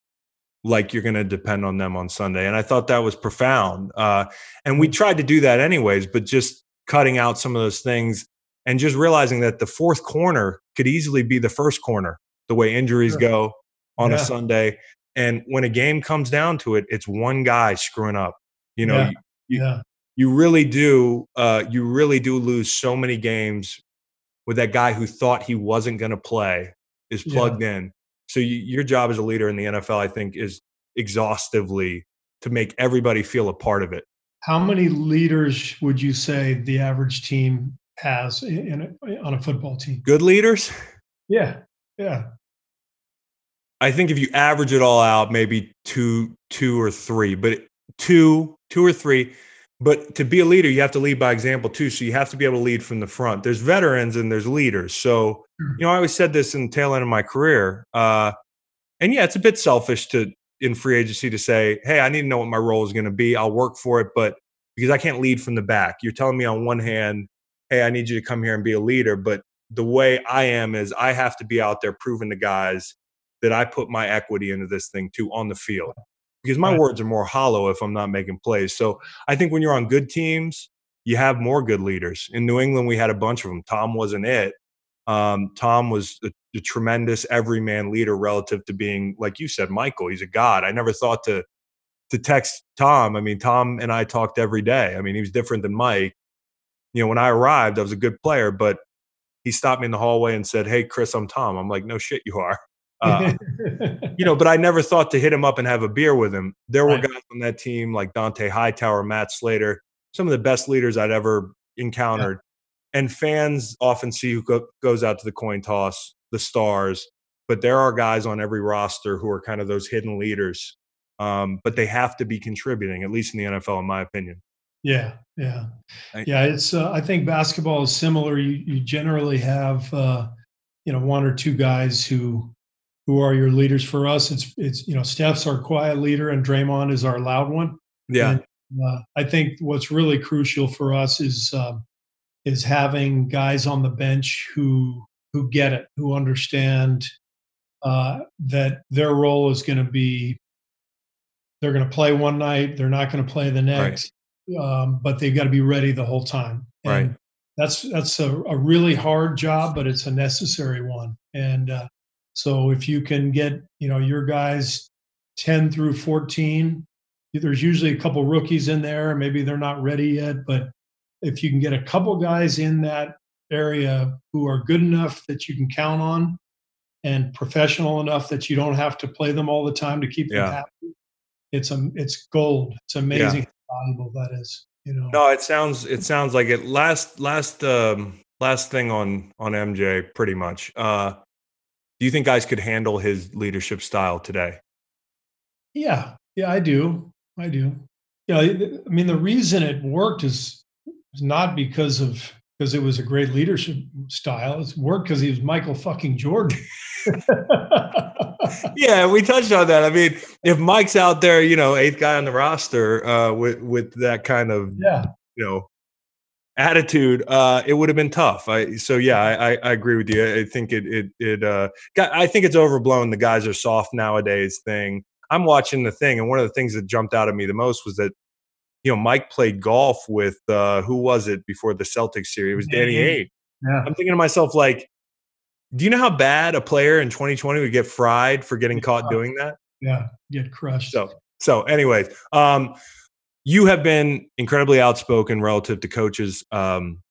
like you're going to depend on them on Sunday. And I thought that was profound. Uh, and we tried to do that anyways, but just cutting out some of those things and just realizing that the fourth corner could easily be the first corner the way injuries sure. go on yeah. a Sunday. And when a game comes down to it, it's one guy screwing up. You know, yeah. You, yeah. you really do. Uh, you really do lose so many games with that guy who thought he wasn't going to play is plugged in. So you, your job as a leader in the NFL, I think, is exhaustively to make everybody feel a part of it. How many leaders would you say the average team has in a, on a football team. Good leaders? Yeah. Yeah. I think if you average it all out, maybe two, two or three, but two, two or three. But to be a leader, you have to lead by example too. So you have to be able to lead from the front. There's veterans and there's leaders. So, you know, I always said this in the tail end of my career. Uh, and yeah, it's a bit selfish to in free agency to say, hey, I need to know what my role is going to be. I'll work for it, but because I can't lead from the back. You're telling me on one hand, hey, I need you to come here and be a leader. But the way I am is I have to be out there proving to guys that I put my equity into this thing too on the field. Because my right. words are more hollow if I'm not making plays. So I think when you're on good teams, you have more good leaders. In New England, we had a bunch of them. Tom wasn't it. Um, Tom was a, a tremendous everyman leader relative to being, like you said, Michael. He's a god. I never thought to to text Tom. I mean, Tom and I talked every day. I mean, he was different than Mike, you know, when I arrived, I was a good player, but he stopped me in the hallway and said, Hey, Chris, I'm Tom. I'm like, No shit, you are. <laughs> Uh, you know, but I never thought to hit him up and have a beer with him. There were right. guys on that team like Dont'a Hightower, Matt Slater, some of the best leaders I'd ever encountered. Yeah. And fans often see who go, goes out to the coin toss, the stars, but there are guys on every roster who are kind of those hidden leaders. Um, but they have to be contributing, at least in the NFL, in my opinion. Yeah, yeah, yeah. It's uh, I think basketball is similar. You you generally have uh, you know one or two guys who who are your leaders. For us, it's it's you know Steph's our quiet leader and Draymond is our loud one. Yeah, and, uh, I think what's really crucial for us is uh, is having guys on the bench who who get it, who understand uh, that their role is going to be they're going to play one night, they're not going to play the next, right. Um, but they've got to be ready the whole time. And right. That's that's a, a, really hard job, but it's a necessary one. And uh, so if you can get you know your guys 10 through 14 there's usually a couple rookies in there maybe they're not ready yet but if you can get a couple guys in that area who are good enough that you can count on and professional enough that you don't have to play them all the time to keep them yeah. happy it's a it's gold it's amazing valuable that is you know? No it sounds it sounds like it. Last last um last thing on on mj pretty much. Uh do you think guys could handle his leadership style today? Yeah. Yeah i do. I do. Yeah i mean the reason it worked is, is not because of because it was a great leadership style. It's worked because he was Michael fucking Jordan. <laughs> <laughs> yeah, we touched on that. I mean, if Mike's out there, you know, eighth guy on the roster uh, with with that kind of yeah, you know, attitude, uh, it would have been tough. I so yeah, I, I agree with you. I think it it it uh, got, I think it's overblown. The guys are soft nowadays thing. I'm watching the thing, and one of the things that jumped out at me the most was that you know, Mike played golf with uh, who was it before the Celtics series? It was Danny Ainge. Yeah. I'm thinking to myself, like, do you know how bad a player in 2020 would get fried for getting caught doing that? Yeah, get crushed. So, so, anyways, um, you have been incredibly outspoken relative to coaches um,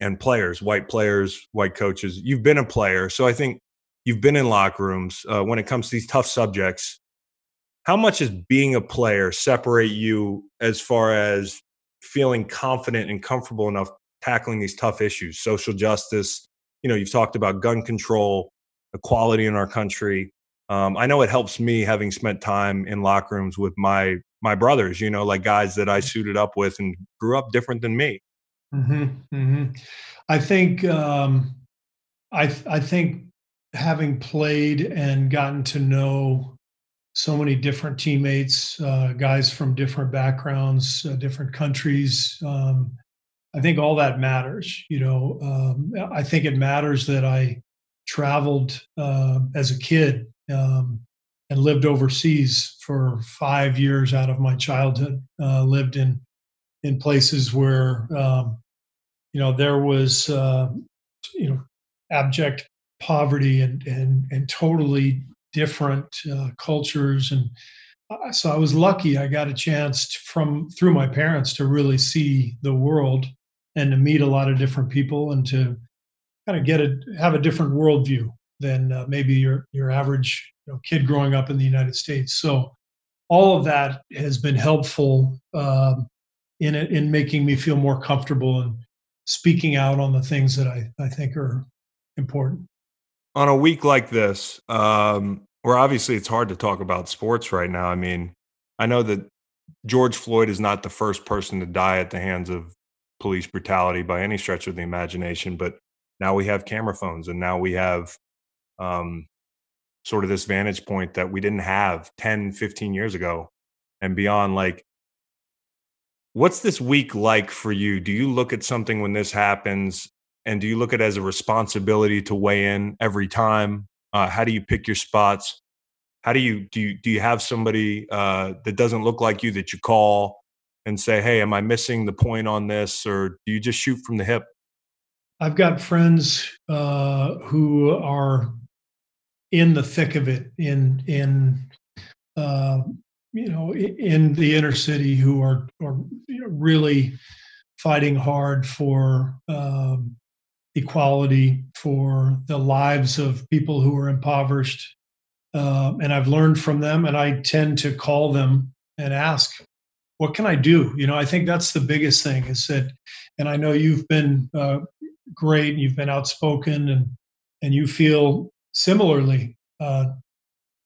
and players, white players, white coaches. You've been a player, so I think you've been in locker rooms uh, when it comes to these tough subjects how much does being a player separate you as far as feeling confident and comfortable enough tackling these tough issues social justice you know you've talked about gun control equality in our country um, i know it helps me having spent time in locker rooms with my my brothers you know like guys that i suited up with and grew up different than me mm-hmm, mm-hmm. i think um, i i think having played and gotten to know so many different teammates, uh, guys from different backgrounds, uh, different countries. Um, I think all that matters. You know, um, I think it matters that I traveled uh, as a kid um, and lived overseas for five years out of my childhood. Uh, lived in in places where um, you know there was uh, you know abject poverty and and and totally different uh, cultures and so I was lucky I got a chance to, from through my parents to really see the world and to meet a lot of different people and to kind of get a have a different worldview than uh, maybe your your average you know, kid growing up in the United States. So all of that has been helpful um, in it, in making me feel more comfortable and speaking out on the things that I, I think are important on a week like this, um, where obviously it's hard to talk about sports right now. I mean, I know that George Floyd is not the first person to die at the hands of police brutality by any stretch of the imagination, but now we have camera phones and now we have um, sort of this vantage point that we didn't have 10, 15 years ago and beyond. Like, what's this week like for you? Do you look at something when this happens and do you look at it as a responsibility to weigh in every time? Uh, how do you pick your spots? How do you do? You, do you have somebody uh, that doesn't look like you that you call and say, "Hey, am I missing the point on this?" Or do you just shoot from the hip? I've got friends uh, who are in the thick of it in in uh, you know in the inner city who are are really fighting hard for um, equality, for the lives of people who are impoverished. Uh, and I've learned from them, and I tend to call them and ask, "What can I do?" You know, I think that's the biggest thing is that, and I know you've been uh, great, and you've been outspoken, and and you feel similarly uh,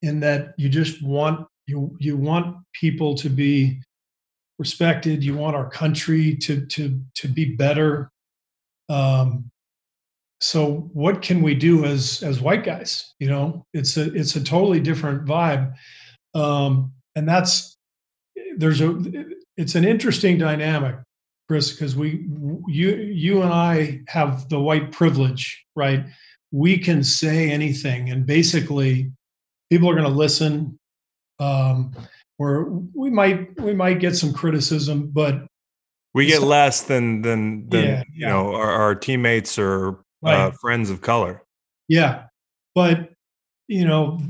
in that you just want you you want people to be respected. You want our country to to to be better. Um, so what can we do as as white guys you know it's a it's a totally different vibe um and that's there's a it's an interesting dynamic chris because we you you and i have the white privilege right we can say anything and basically people are going to listen um where we might we might get some criticism, but we get less than than than Yeah, you yeah. know our, our teammates or uh, friends of color. Yeah. But, you know,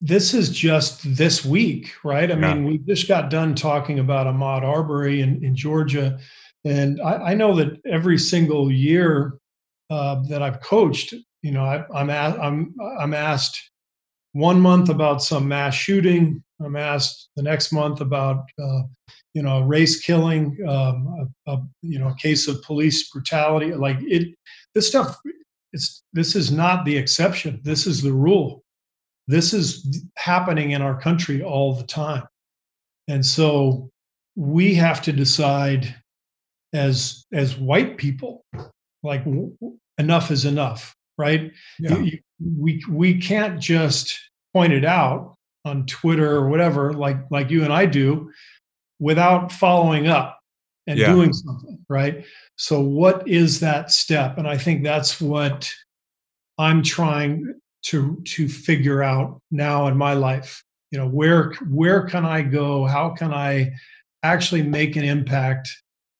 this is just this week, right? I Yeah. mean, we just got done talking about Ahmaud Arbery in, in Georgia. And I, I know that every single year uh, that I've coached, you know, I, I'm, a, I'm, I'm asked one month about some mass shooting. I'm asked the next month about, uh, you know, race killing, um, a, a, you know, a case of police brutality. Like it, this stuff it's this is not the exception this is the rule this is happening in our country all the time. And so we have to decide as as white people like enough is enough right? You- you- we we can't just point it out on twitter or whatever like like you and i do without following up and Yeah. doing something right? So what is that step? And i think that's what i'm trying to to figure out now in my life you know where where can i go how can i actually make an impact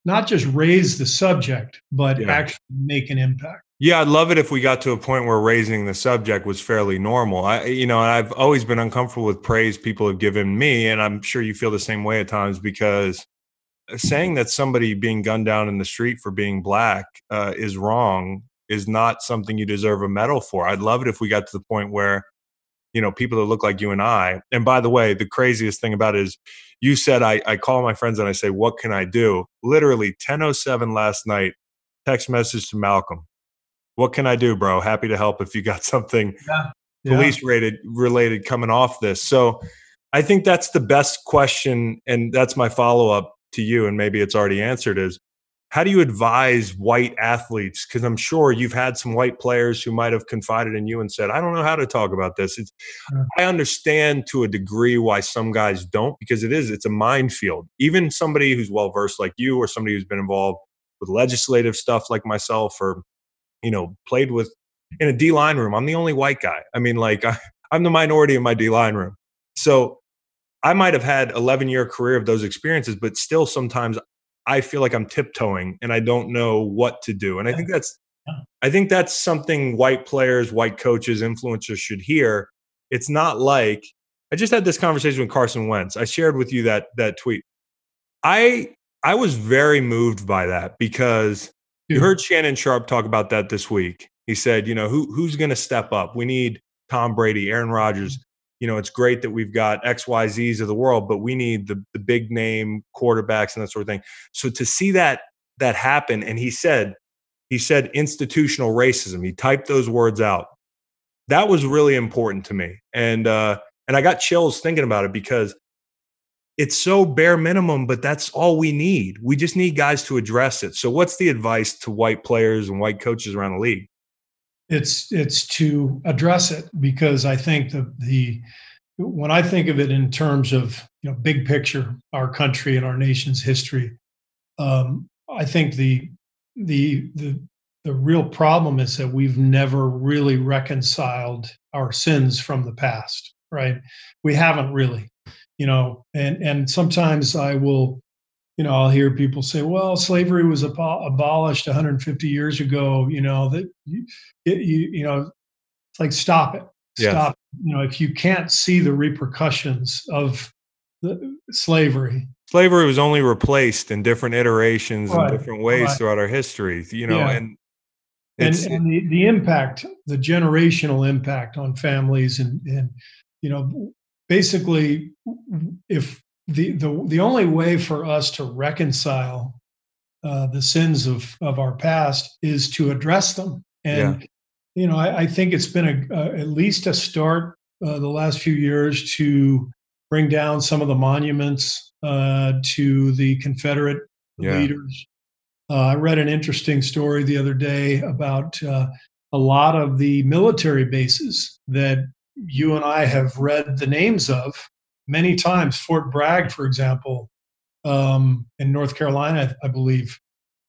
not just raise the subject but Yeah. actually make an impact Yeah, I'd love it if we got to a point where raising the subject was fairly normal. I, you know, I've always been uncomfortable with praise people have given me, and I'm sure you feel the same way at times because saying that somebody being gunned down in the street for being black uh, is wrong is not something you deserve a medal for. I'd love it if we got to the point where, you know, people that look like you and I. And by the way, the craziest thing about it is, you said I, I call my friends and I say, "What can I do?" Literally 10:07 last night, text message to Malcolm. What can I do, bro? Happy to help if you got <laughs> something Yeah. police rated related coming off this. So I think that's the best question. And that's my follow up to you. And maybe it's already answered is how do you advise white athletes? Because I'm sure you've had some white players who might have confided in you and said, I don't know how to talk about this. It's. I understand to a degree why some guys don't, because it is, it's a minefield. Even somebody who's well versed like you or somebody who's been involved with legislative stuff like myself or, you know, played with in a D line room. I'm the only white guy. I mean, like, <laughs> I, I'm the minority in my D line room. So I might have had 11 year career of those experiences, but still sometimes I feel like I'm tiptoeing and I don't know what to do. And I think that's I think that's something white players, white coaches, influencers should hear. It's not like I just had this conversation with Carson Wentz. I shared with you that that tweet. I I was very moved by that because you heard Shannon Sharpe talk about that this week. He said, you know, who who's going to step up? We need Tom Brady, Aaron Rodgers. Mm. You know, it's great that we've got XYZs of the world, but we need the the big name quarterbacks and that sort of thing. So to see that that happen and he said he said institutional racism. He typed those words out. That was really important to me. And uh and I got chills thinking about it because it's so bare minimum, but that's all we need. We just need guys to address it. So what's the advice to white players and white coaches around the league? It's it's to address it because I think the the when I think of it in terms of you know big picture, our country and our nation's history, um, I think the the the the real problem is that we've never really reconciled our sins from the past, right? We haven't really, you know, and and sometimes I will you know, I'll hear people say, "Well, slavery was abo- abolished 150 years ago." You know that you, it, you, you know, it's like stop it, Yes. stop. You know, if you can't see the repercussions of the slavery, Slavery was only replaced in different iterations Right, and different ways right. throughout our history, you know, Yeah. and and, and the, the impact, the generational impact on families, and and you know, basically, if the the the only way for us to reconcile uh, the sins of of our past is to address them, and you know, I, I think it's been a, a at least a start uh, the last few years to bring down some of the monuments uh, to the Confederate Yeah. leaders. Uh, I read an interesting story the other day about uh, a lot of the military bases that you and I have read the names of many times. Fort Bragg, for example, um, in North Carolina, I believe.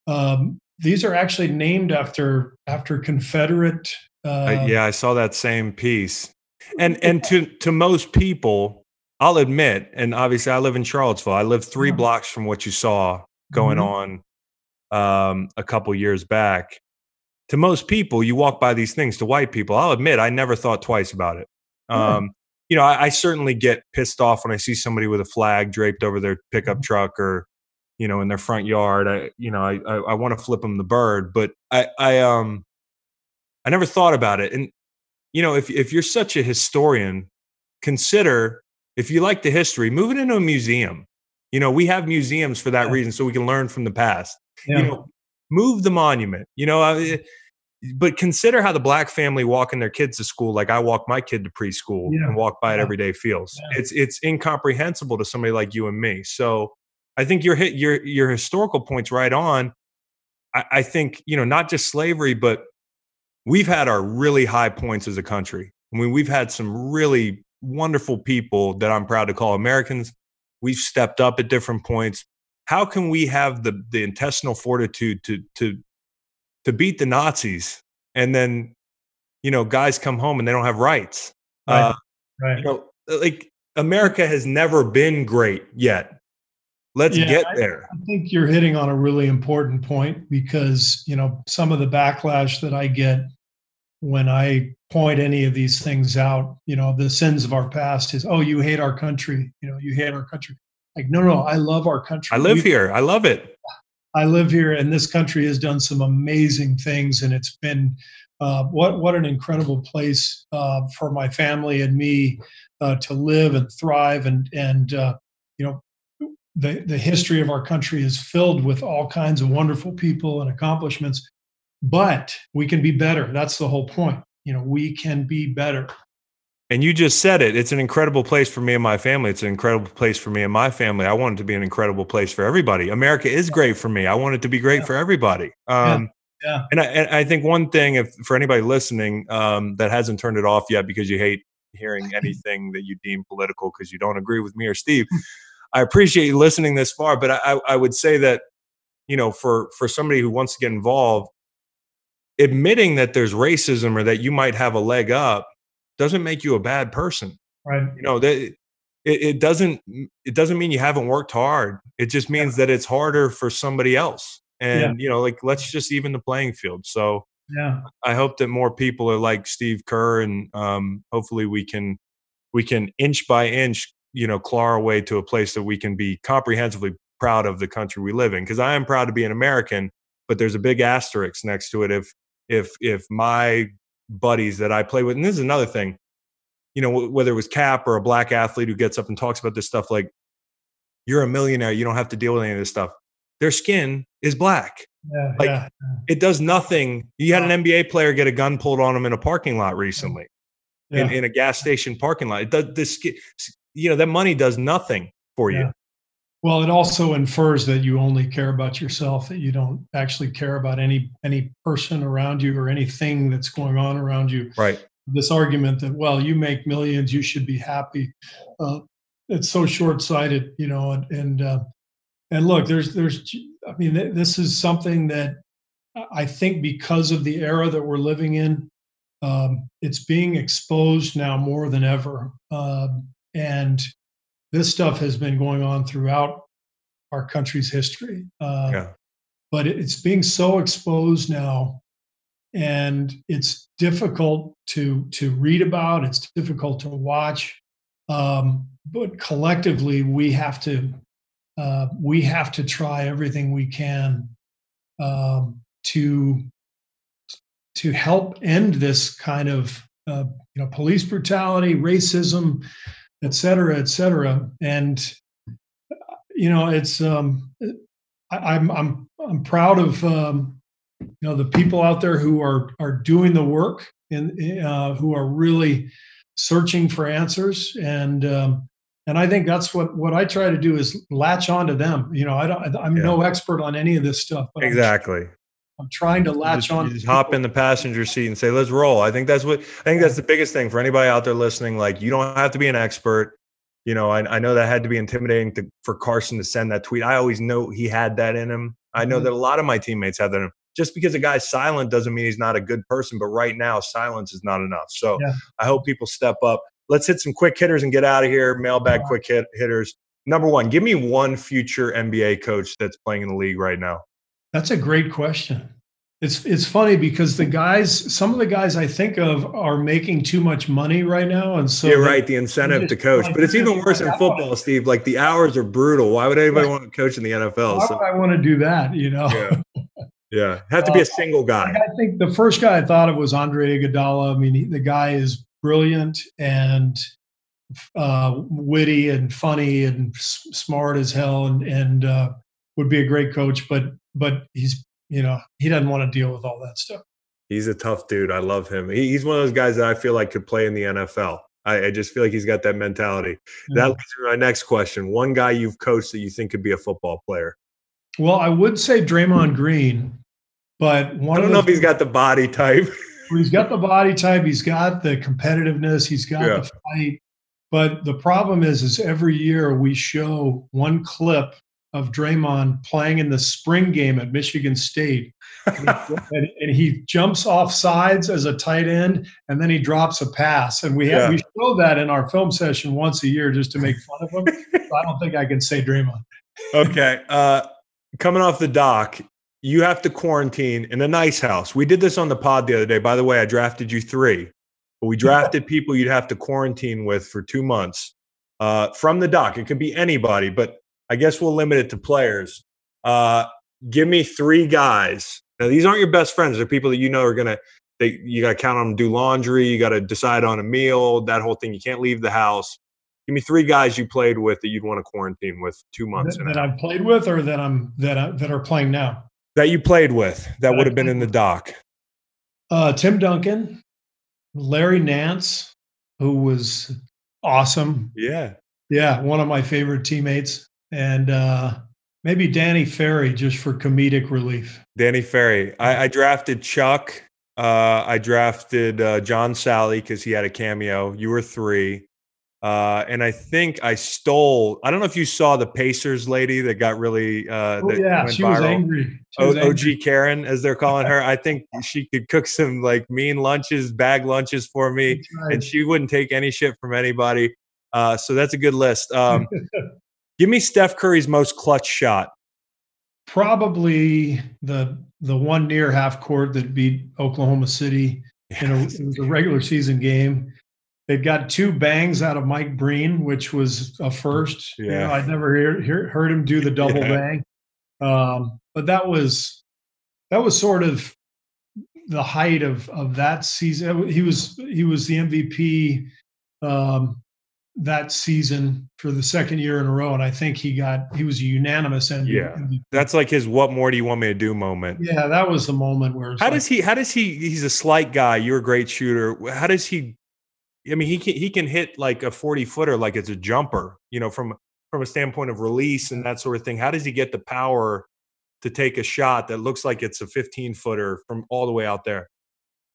Um, these are actually named after after Confederate. Uh, I, yeah, I saw that same piece. And and to to most people, I'll admit, and obviously I live in Charlottesville. I live three blocks from what you saw going Mhm. on um, a couple years back. To most people, you walk by these things. To white people, I'll admit, I never thought twice about it. Um, you know, I, I certainly get pissed off when I see somebody with a flag draped over their pickup Mhm. truck or, you know, in their front yard. I, you know, I, I, I want to flip them the bird, but I, I, um, I never thought about it. And you know, if if you're such a historian, consider if you like the history, move it into a museum. You know, we have museums for that Yeah. reason, so we can learn from the past. Yeah. You know, move the monument. You know, I, but consider how the black family walking their kids to school, like I walk my kid to preschool Yeah. and walk by it Yeah. every day, feels. Yeah. It's it's incomprehensible to somebody like you and me. So I think your hit your your historical points right on. I, I think you know not just slavery, but we've had our really high points as a country. I mean, we've had some really wonderful people that I'm proud to call Americans. We've stepped up at different points. How can we have the the intestinal fortitude to to to beat the Nazis and then you know guys come home and they don't have rights? Right. Uh, right. you know, like America has never been great yet. Let's Yeah, get there. I think you're hitting on a really important point because, you know, some of the backlash that I get when I point any of these things out, you know, the sins of our past is, oh, you hate our country. You know, you hate our country. Like, no, no, I love our country. I live here. I love it. I live here, and this country has done some amazing things, and it's been uh, what what an incredible place uh, for my family and me uh, to live and thrive, and and uh, you know the the history of our country is filled with all kinds of wonderful people and accomplishments, but we can be better. That's the whole point. You know, we can be better. And you just said it. It's an incredible place for me and my family. It's an incredible place for me and my family. I want it to be an incredible place for everybody. America is great for me. I want it to be great Yeah. for everybody. Um, Yeah. And, I, and I think one thing, if for anybody listening um, that hasn't turned it off yet because you hate hearing <laughs> anything that you deem political because you don't agree with me or Steve, I appreciate you listening this far. But I, I- I would say that you know, for for somebody who wants to get involved, admitting that there's racism or that you might have a leg up doesn't make you a bad person. Right. you know that it, it doesn't it doesn't mean you haven't worked hard. It just means that it's harder for somebody else. And you know like let's just even the playing field. So Yeah. i hope that more people are like steve kerr and um, hopefully we can we can inch by inch you know claw our way to a place that we can be comprehensively proud of the country we live in. Because i am proud to be an american but there's a big asterisk next to it. If if if my buddies that i play with and this is another thing you know, wh- whether it was Cap or a black athlete who gets up and talks about this stuff, like you're a millionaire, you don't have to deal with any of this stuff. Their skin is black. Yeah. Like, yeah. It does nothing. You had an NBA player get a gun pulled on him in a parking lot recently, Yeah. in, in a gas station parking lot. It does this, you know, that money does nothing for you. Well, it also infers that you only care about yourself, that you don't actually care about any any person around you or anything that's going on around you. Right. This argument that well, you make millions, you should be happy. Uh, it's so short-sighted, you know. And and uh, and look, there's there's, I mean, th- this is something that I think because of the era that we're living in, um, it's being exposed now more than ever. Um, and this stuff has been going on throughout our country's history. Uh, Yeah. But it's being so exposed now, and it's difficult to to read about. It's difficult to watch. Um, but collectively, we have to uh, we have to try everything we can um, to to help end this kind of uh, you know police brutality, racism, et cetera, et cetera. And you know, it's um, I, I'm I'm I'm proud of um, you know the people out there who are are doing the work and uh, who are really searching for answers and um, and I think that's what what I try to do is latch on to them. You know, I don't I'm Yeah. no expert on any of this stuff, but I'm- Exactly. I'm, trying to latch just, on. just hop in the passenger seat and say, let's roll. I think that's what, I think that's the biggest thing for anybody out there listening. Like, you don't have to be an expert. You know, I, I know that had to be intimidating to, for Carson to send that tweet. I always know he had that in him. I know Mhm. that a lot of my teammates have that in him. Just because a guy's silent doesn't mean he's not a good person. But right now, silence is not enough. So Yeah. I hope people step up. let's hit some quick hitters and get out of here. Mailbag quick hit, hitters. Number one, give me one future NBA coach that's playing in the league right now. That's a great question. It's it's funny because the guys, some of the guys I think of are making too much money right now, and so you're right. The incentive to coach, but it's even worse in football, Steve. Like the hours are brutal. Why would anybody want to coach in the NFL? Why so. would I want to do that? You know. Yeah. Yeah, have to be a uh, single guy. I think the first guy I thought of was Andre Iguodala. I mean, he, the guy is brilliant and uh, witty and funny and s- smart as hell, and and uh, would be a great coach. But but he's you know he doesn't want to deal with all that stuff. He's a tough dude. I love him. He, he's one of those guys that I feel like could play in the NFL. I, I just feel like he's got that mentality. That mm-hmm. leads to my next question. One guy you've coached that you think could be a football player. Well, I would say Draymond Green, but one I don't know if he's got the body type. he's got the body type. He's got the competitiveness. He's got yeah. the fight. But the problem is, is every year we show one clip of Draymond playing in the spring game at Michigan State. <laughs> and, and, he jumps off sides as a tight end, and then he drops a pass. And we have, yeah. we show that in our film session once a year just to make fun of him. so I don't think I can say Draymond. Okay. Uh, coming off the dock, you have to quarantine in a nice house. We did this on the pod the other day. By the way, I drafted you three, but we drafted people you'd have to quarantine with for two months uh, from the dock. It could be anybody, but I guess we'll limit it to players. Uh, give me three guys. Now, these aren't your best friends. They're people that you know are going to, they, you got to count on them, do laundry. You got to decide on a meal, that whole thing. You can't leave the house. Give me three guys you played with that you'd want to quarantine with two months. That, that I've played with, or that I'm that I, that are playing now. That you played with that, that would have been in the dock. Uh, Tim Duncan, Larry Nance, who was awesome. Yeah, yeah, one of my favorite teammates, and uh, maybe Danny Ferry just for comedic relief. Danny Ferry. I, I drafted Chuck. Uh, I drafted uh, John Salley because he had a cameo. You were three. Uh, and I think I stole. I don't know if you saw the Pacers lady that got really. Uh, oh, yeah, she viral. was angry. She was o- OG Karen, as they're calling her. I think <laughs> she could cook some like mean lunches, bag lunches for me, and she wouldn't take any shit from anybody. Uh, so that's a good list. Um, <laughs> give me Steph Curry's most clutch shot. Probably the the one near half court that beat Oklahoma City. In a, it was a regular season game They'd got two bangs out of Mike Breen, which was a first. Yeah. You know, I'd never hear, hear, heard him do the double yeah. bang. Um, but that was that was sort of the height of of that season. He was he was the MVP um, that season for the second year in a row, and I think he got he was a unanimous MVP. Yeah, that's like his "What more do you want me to do?" moment. Yeah, that was the moment where. How like, does he? How does he? He's a slight guy. You're a great shooter. How does he I mean, he can he can hit like a forty footer like it's a jumper. You know, from from a standpoint of release and that sort of thing. How does he get the power to take a shot that looks like it's a fifteen footer from all the way out there?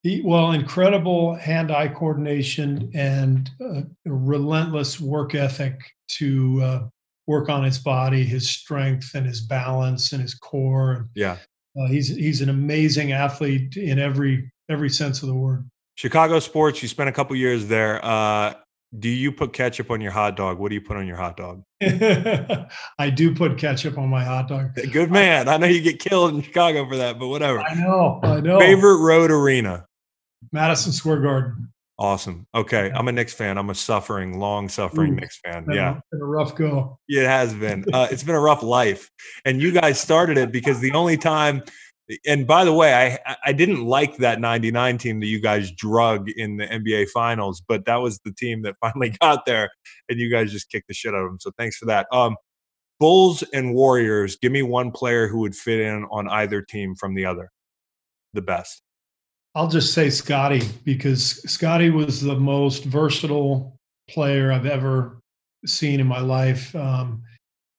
He, well, incredible hand-eye coordination and uh, relentless work ethic to uh, work on his body, his strength, and his balance and his core. Yeah, uh, he's he's an amazing athlete in every every sense of the word. Chicago sports. You spent a couple years there. Uh, do you put ketchup on your hot dog? What do you put on your hot dog? <laughs> I do put ketchup on my hot dog. Good man. I know you get killed in Chicago for that, but whatever. I know. I know. Favorite road arena? Madison Square Garden. Awesome. Okay, I'm a Knicks fan. I'm a suffering, long suffering Ooh, Knicks fan. Yeah, been a rough go. It has been. <laughs> Uh, it's been a rough life, and you guys started it because the only time and by the way, I I didn't like that 99 team that you guys drug in the NBA finals, but that was the team that <laughs> finally got there and you guys just kicked the shit out of them. So thanks for that. Um Bulls and Warriors, give me one player who would fit in on either team from the other. The best. I'll just say Scotty because Scotty was the most versatile player I've ever seen in my life. Um,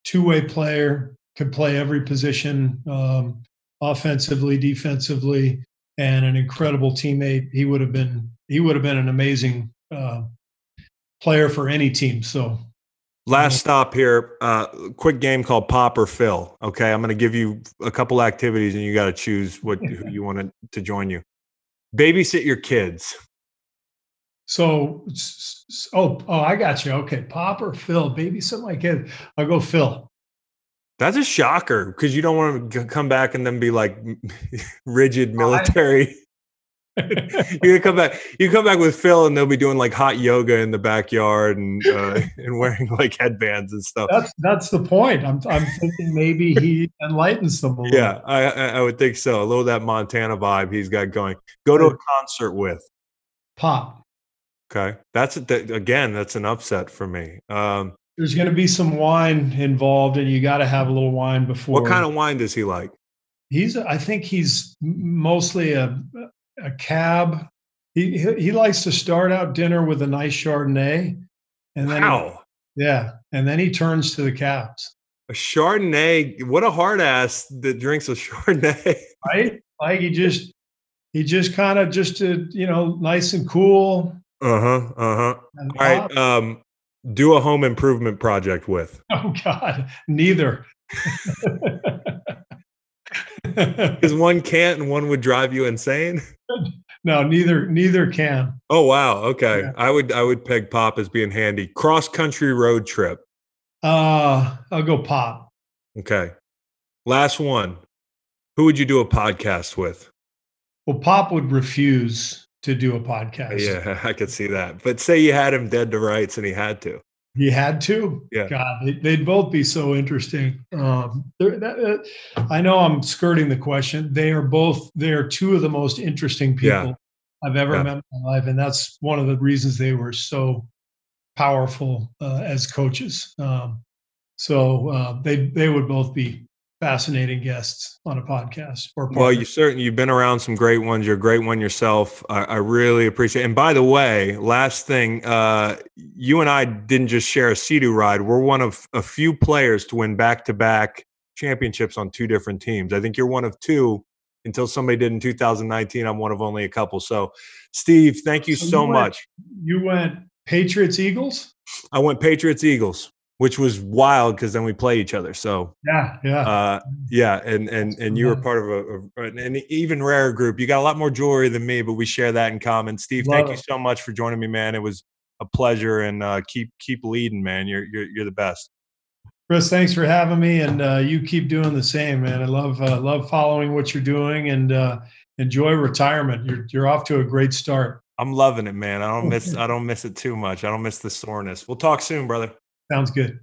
two-way player, could play every position. Um, offensively, defensively, and an incredible teammate. He would have been he would have been an amazing uh, player for any team. So. Last stop here. Uh, quick game called Pop or Phil. Okay, I'm going to give you a couple activities, and you got to choose what <laughs> you want to, to join you. Babysit your kids. So, oh, oh, I got you. Okay, Pop or Phil, something like that. I'll go Phil. That's a shocker because you don't want to come back and then be like <laughs> rigid military. <laughs> you come back. You come back with Phil, and they'll be doing like hot yoga in the backyard and uh, <laughs> and wearing like headbands and stuff. That's that's the point. I'm I'm thinking maybe he enlightens them. yeah, I I would think so. A little of that Montana vibe he's got going. Go to a concert with Pop. Okay, that's that, again. That's an upset for me. Um, There's going to be some wine involved, and you got to have a little wine before. What kind of wine does he like? He's. I think he's mostly a a cab. He he likes to start out dinner with a nice Chardonnay, and then wow. He, yeah, and then he turns to the cabs. A Chardonnay. What a hard ass that drinks a <laughs> Chardonnay. right? Like he just he just kind of just to you know nice and cool. Uh huh. Uh huh. All right. Um, do a home improvement project with. <laughs> Oh God, neither. <laughs> <laughs> Because one can't and one would drive you insane. No, neither neither can. Oh wow. Okay. Yeah. I would I would peg pop as being handy. Cross country road trip. Uh I'll go pop. Okay. Last one. Who would you do a podcast with? Well, Pop would refuse to do a podcast. Yeah, <laughs> I could see that. But say you had him dead to rights and he had to. He had to. Yeah. God, they'd both be so interesting. Um, that, uh, I know I'm skirting the question. They are both. They are two of the most interesting people yeah. I've ever yeah. met in my life, and that's one of the reasons they were so powerful uh, as coaches. Um, so uh, they they would both be fascinating guests on a podcast. Or well, you certainly you've been around some great ones. You're a great one yourself. I, I really appreciate. It. And by the way, last thing, uh, you and I didn't just share a Sea-Doo ride. We're one of a few players to win back-to-back championships on two different teams. I think you're one of two. Until somebody did in 2019, I'm one of only a couple. So, Steve, thank you so, so you went, much. You went Patriots Eagles. I went Patriots Eagles which was wild because then we play each other. So yeah, yeah, uh, yeah, and and and you were part of a, a, an even rarer group. You got a lot more jewelry than me, but we share that in common. Steve, Love thank it. you so much for joining me, man. It was a pleasure, and uh, keep keep leading, man. You're you're you're the best. Chris, thanks for having me, and uh, you keep doing the same, man. I love uh, love following what you're doing, and uh, enjoy retirement. You're you're off to a great start. I'm loving it, man. I don't miss I don't miss it too much. I don't miss the soreness. We'll talk soon, brother. Sounds good.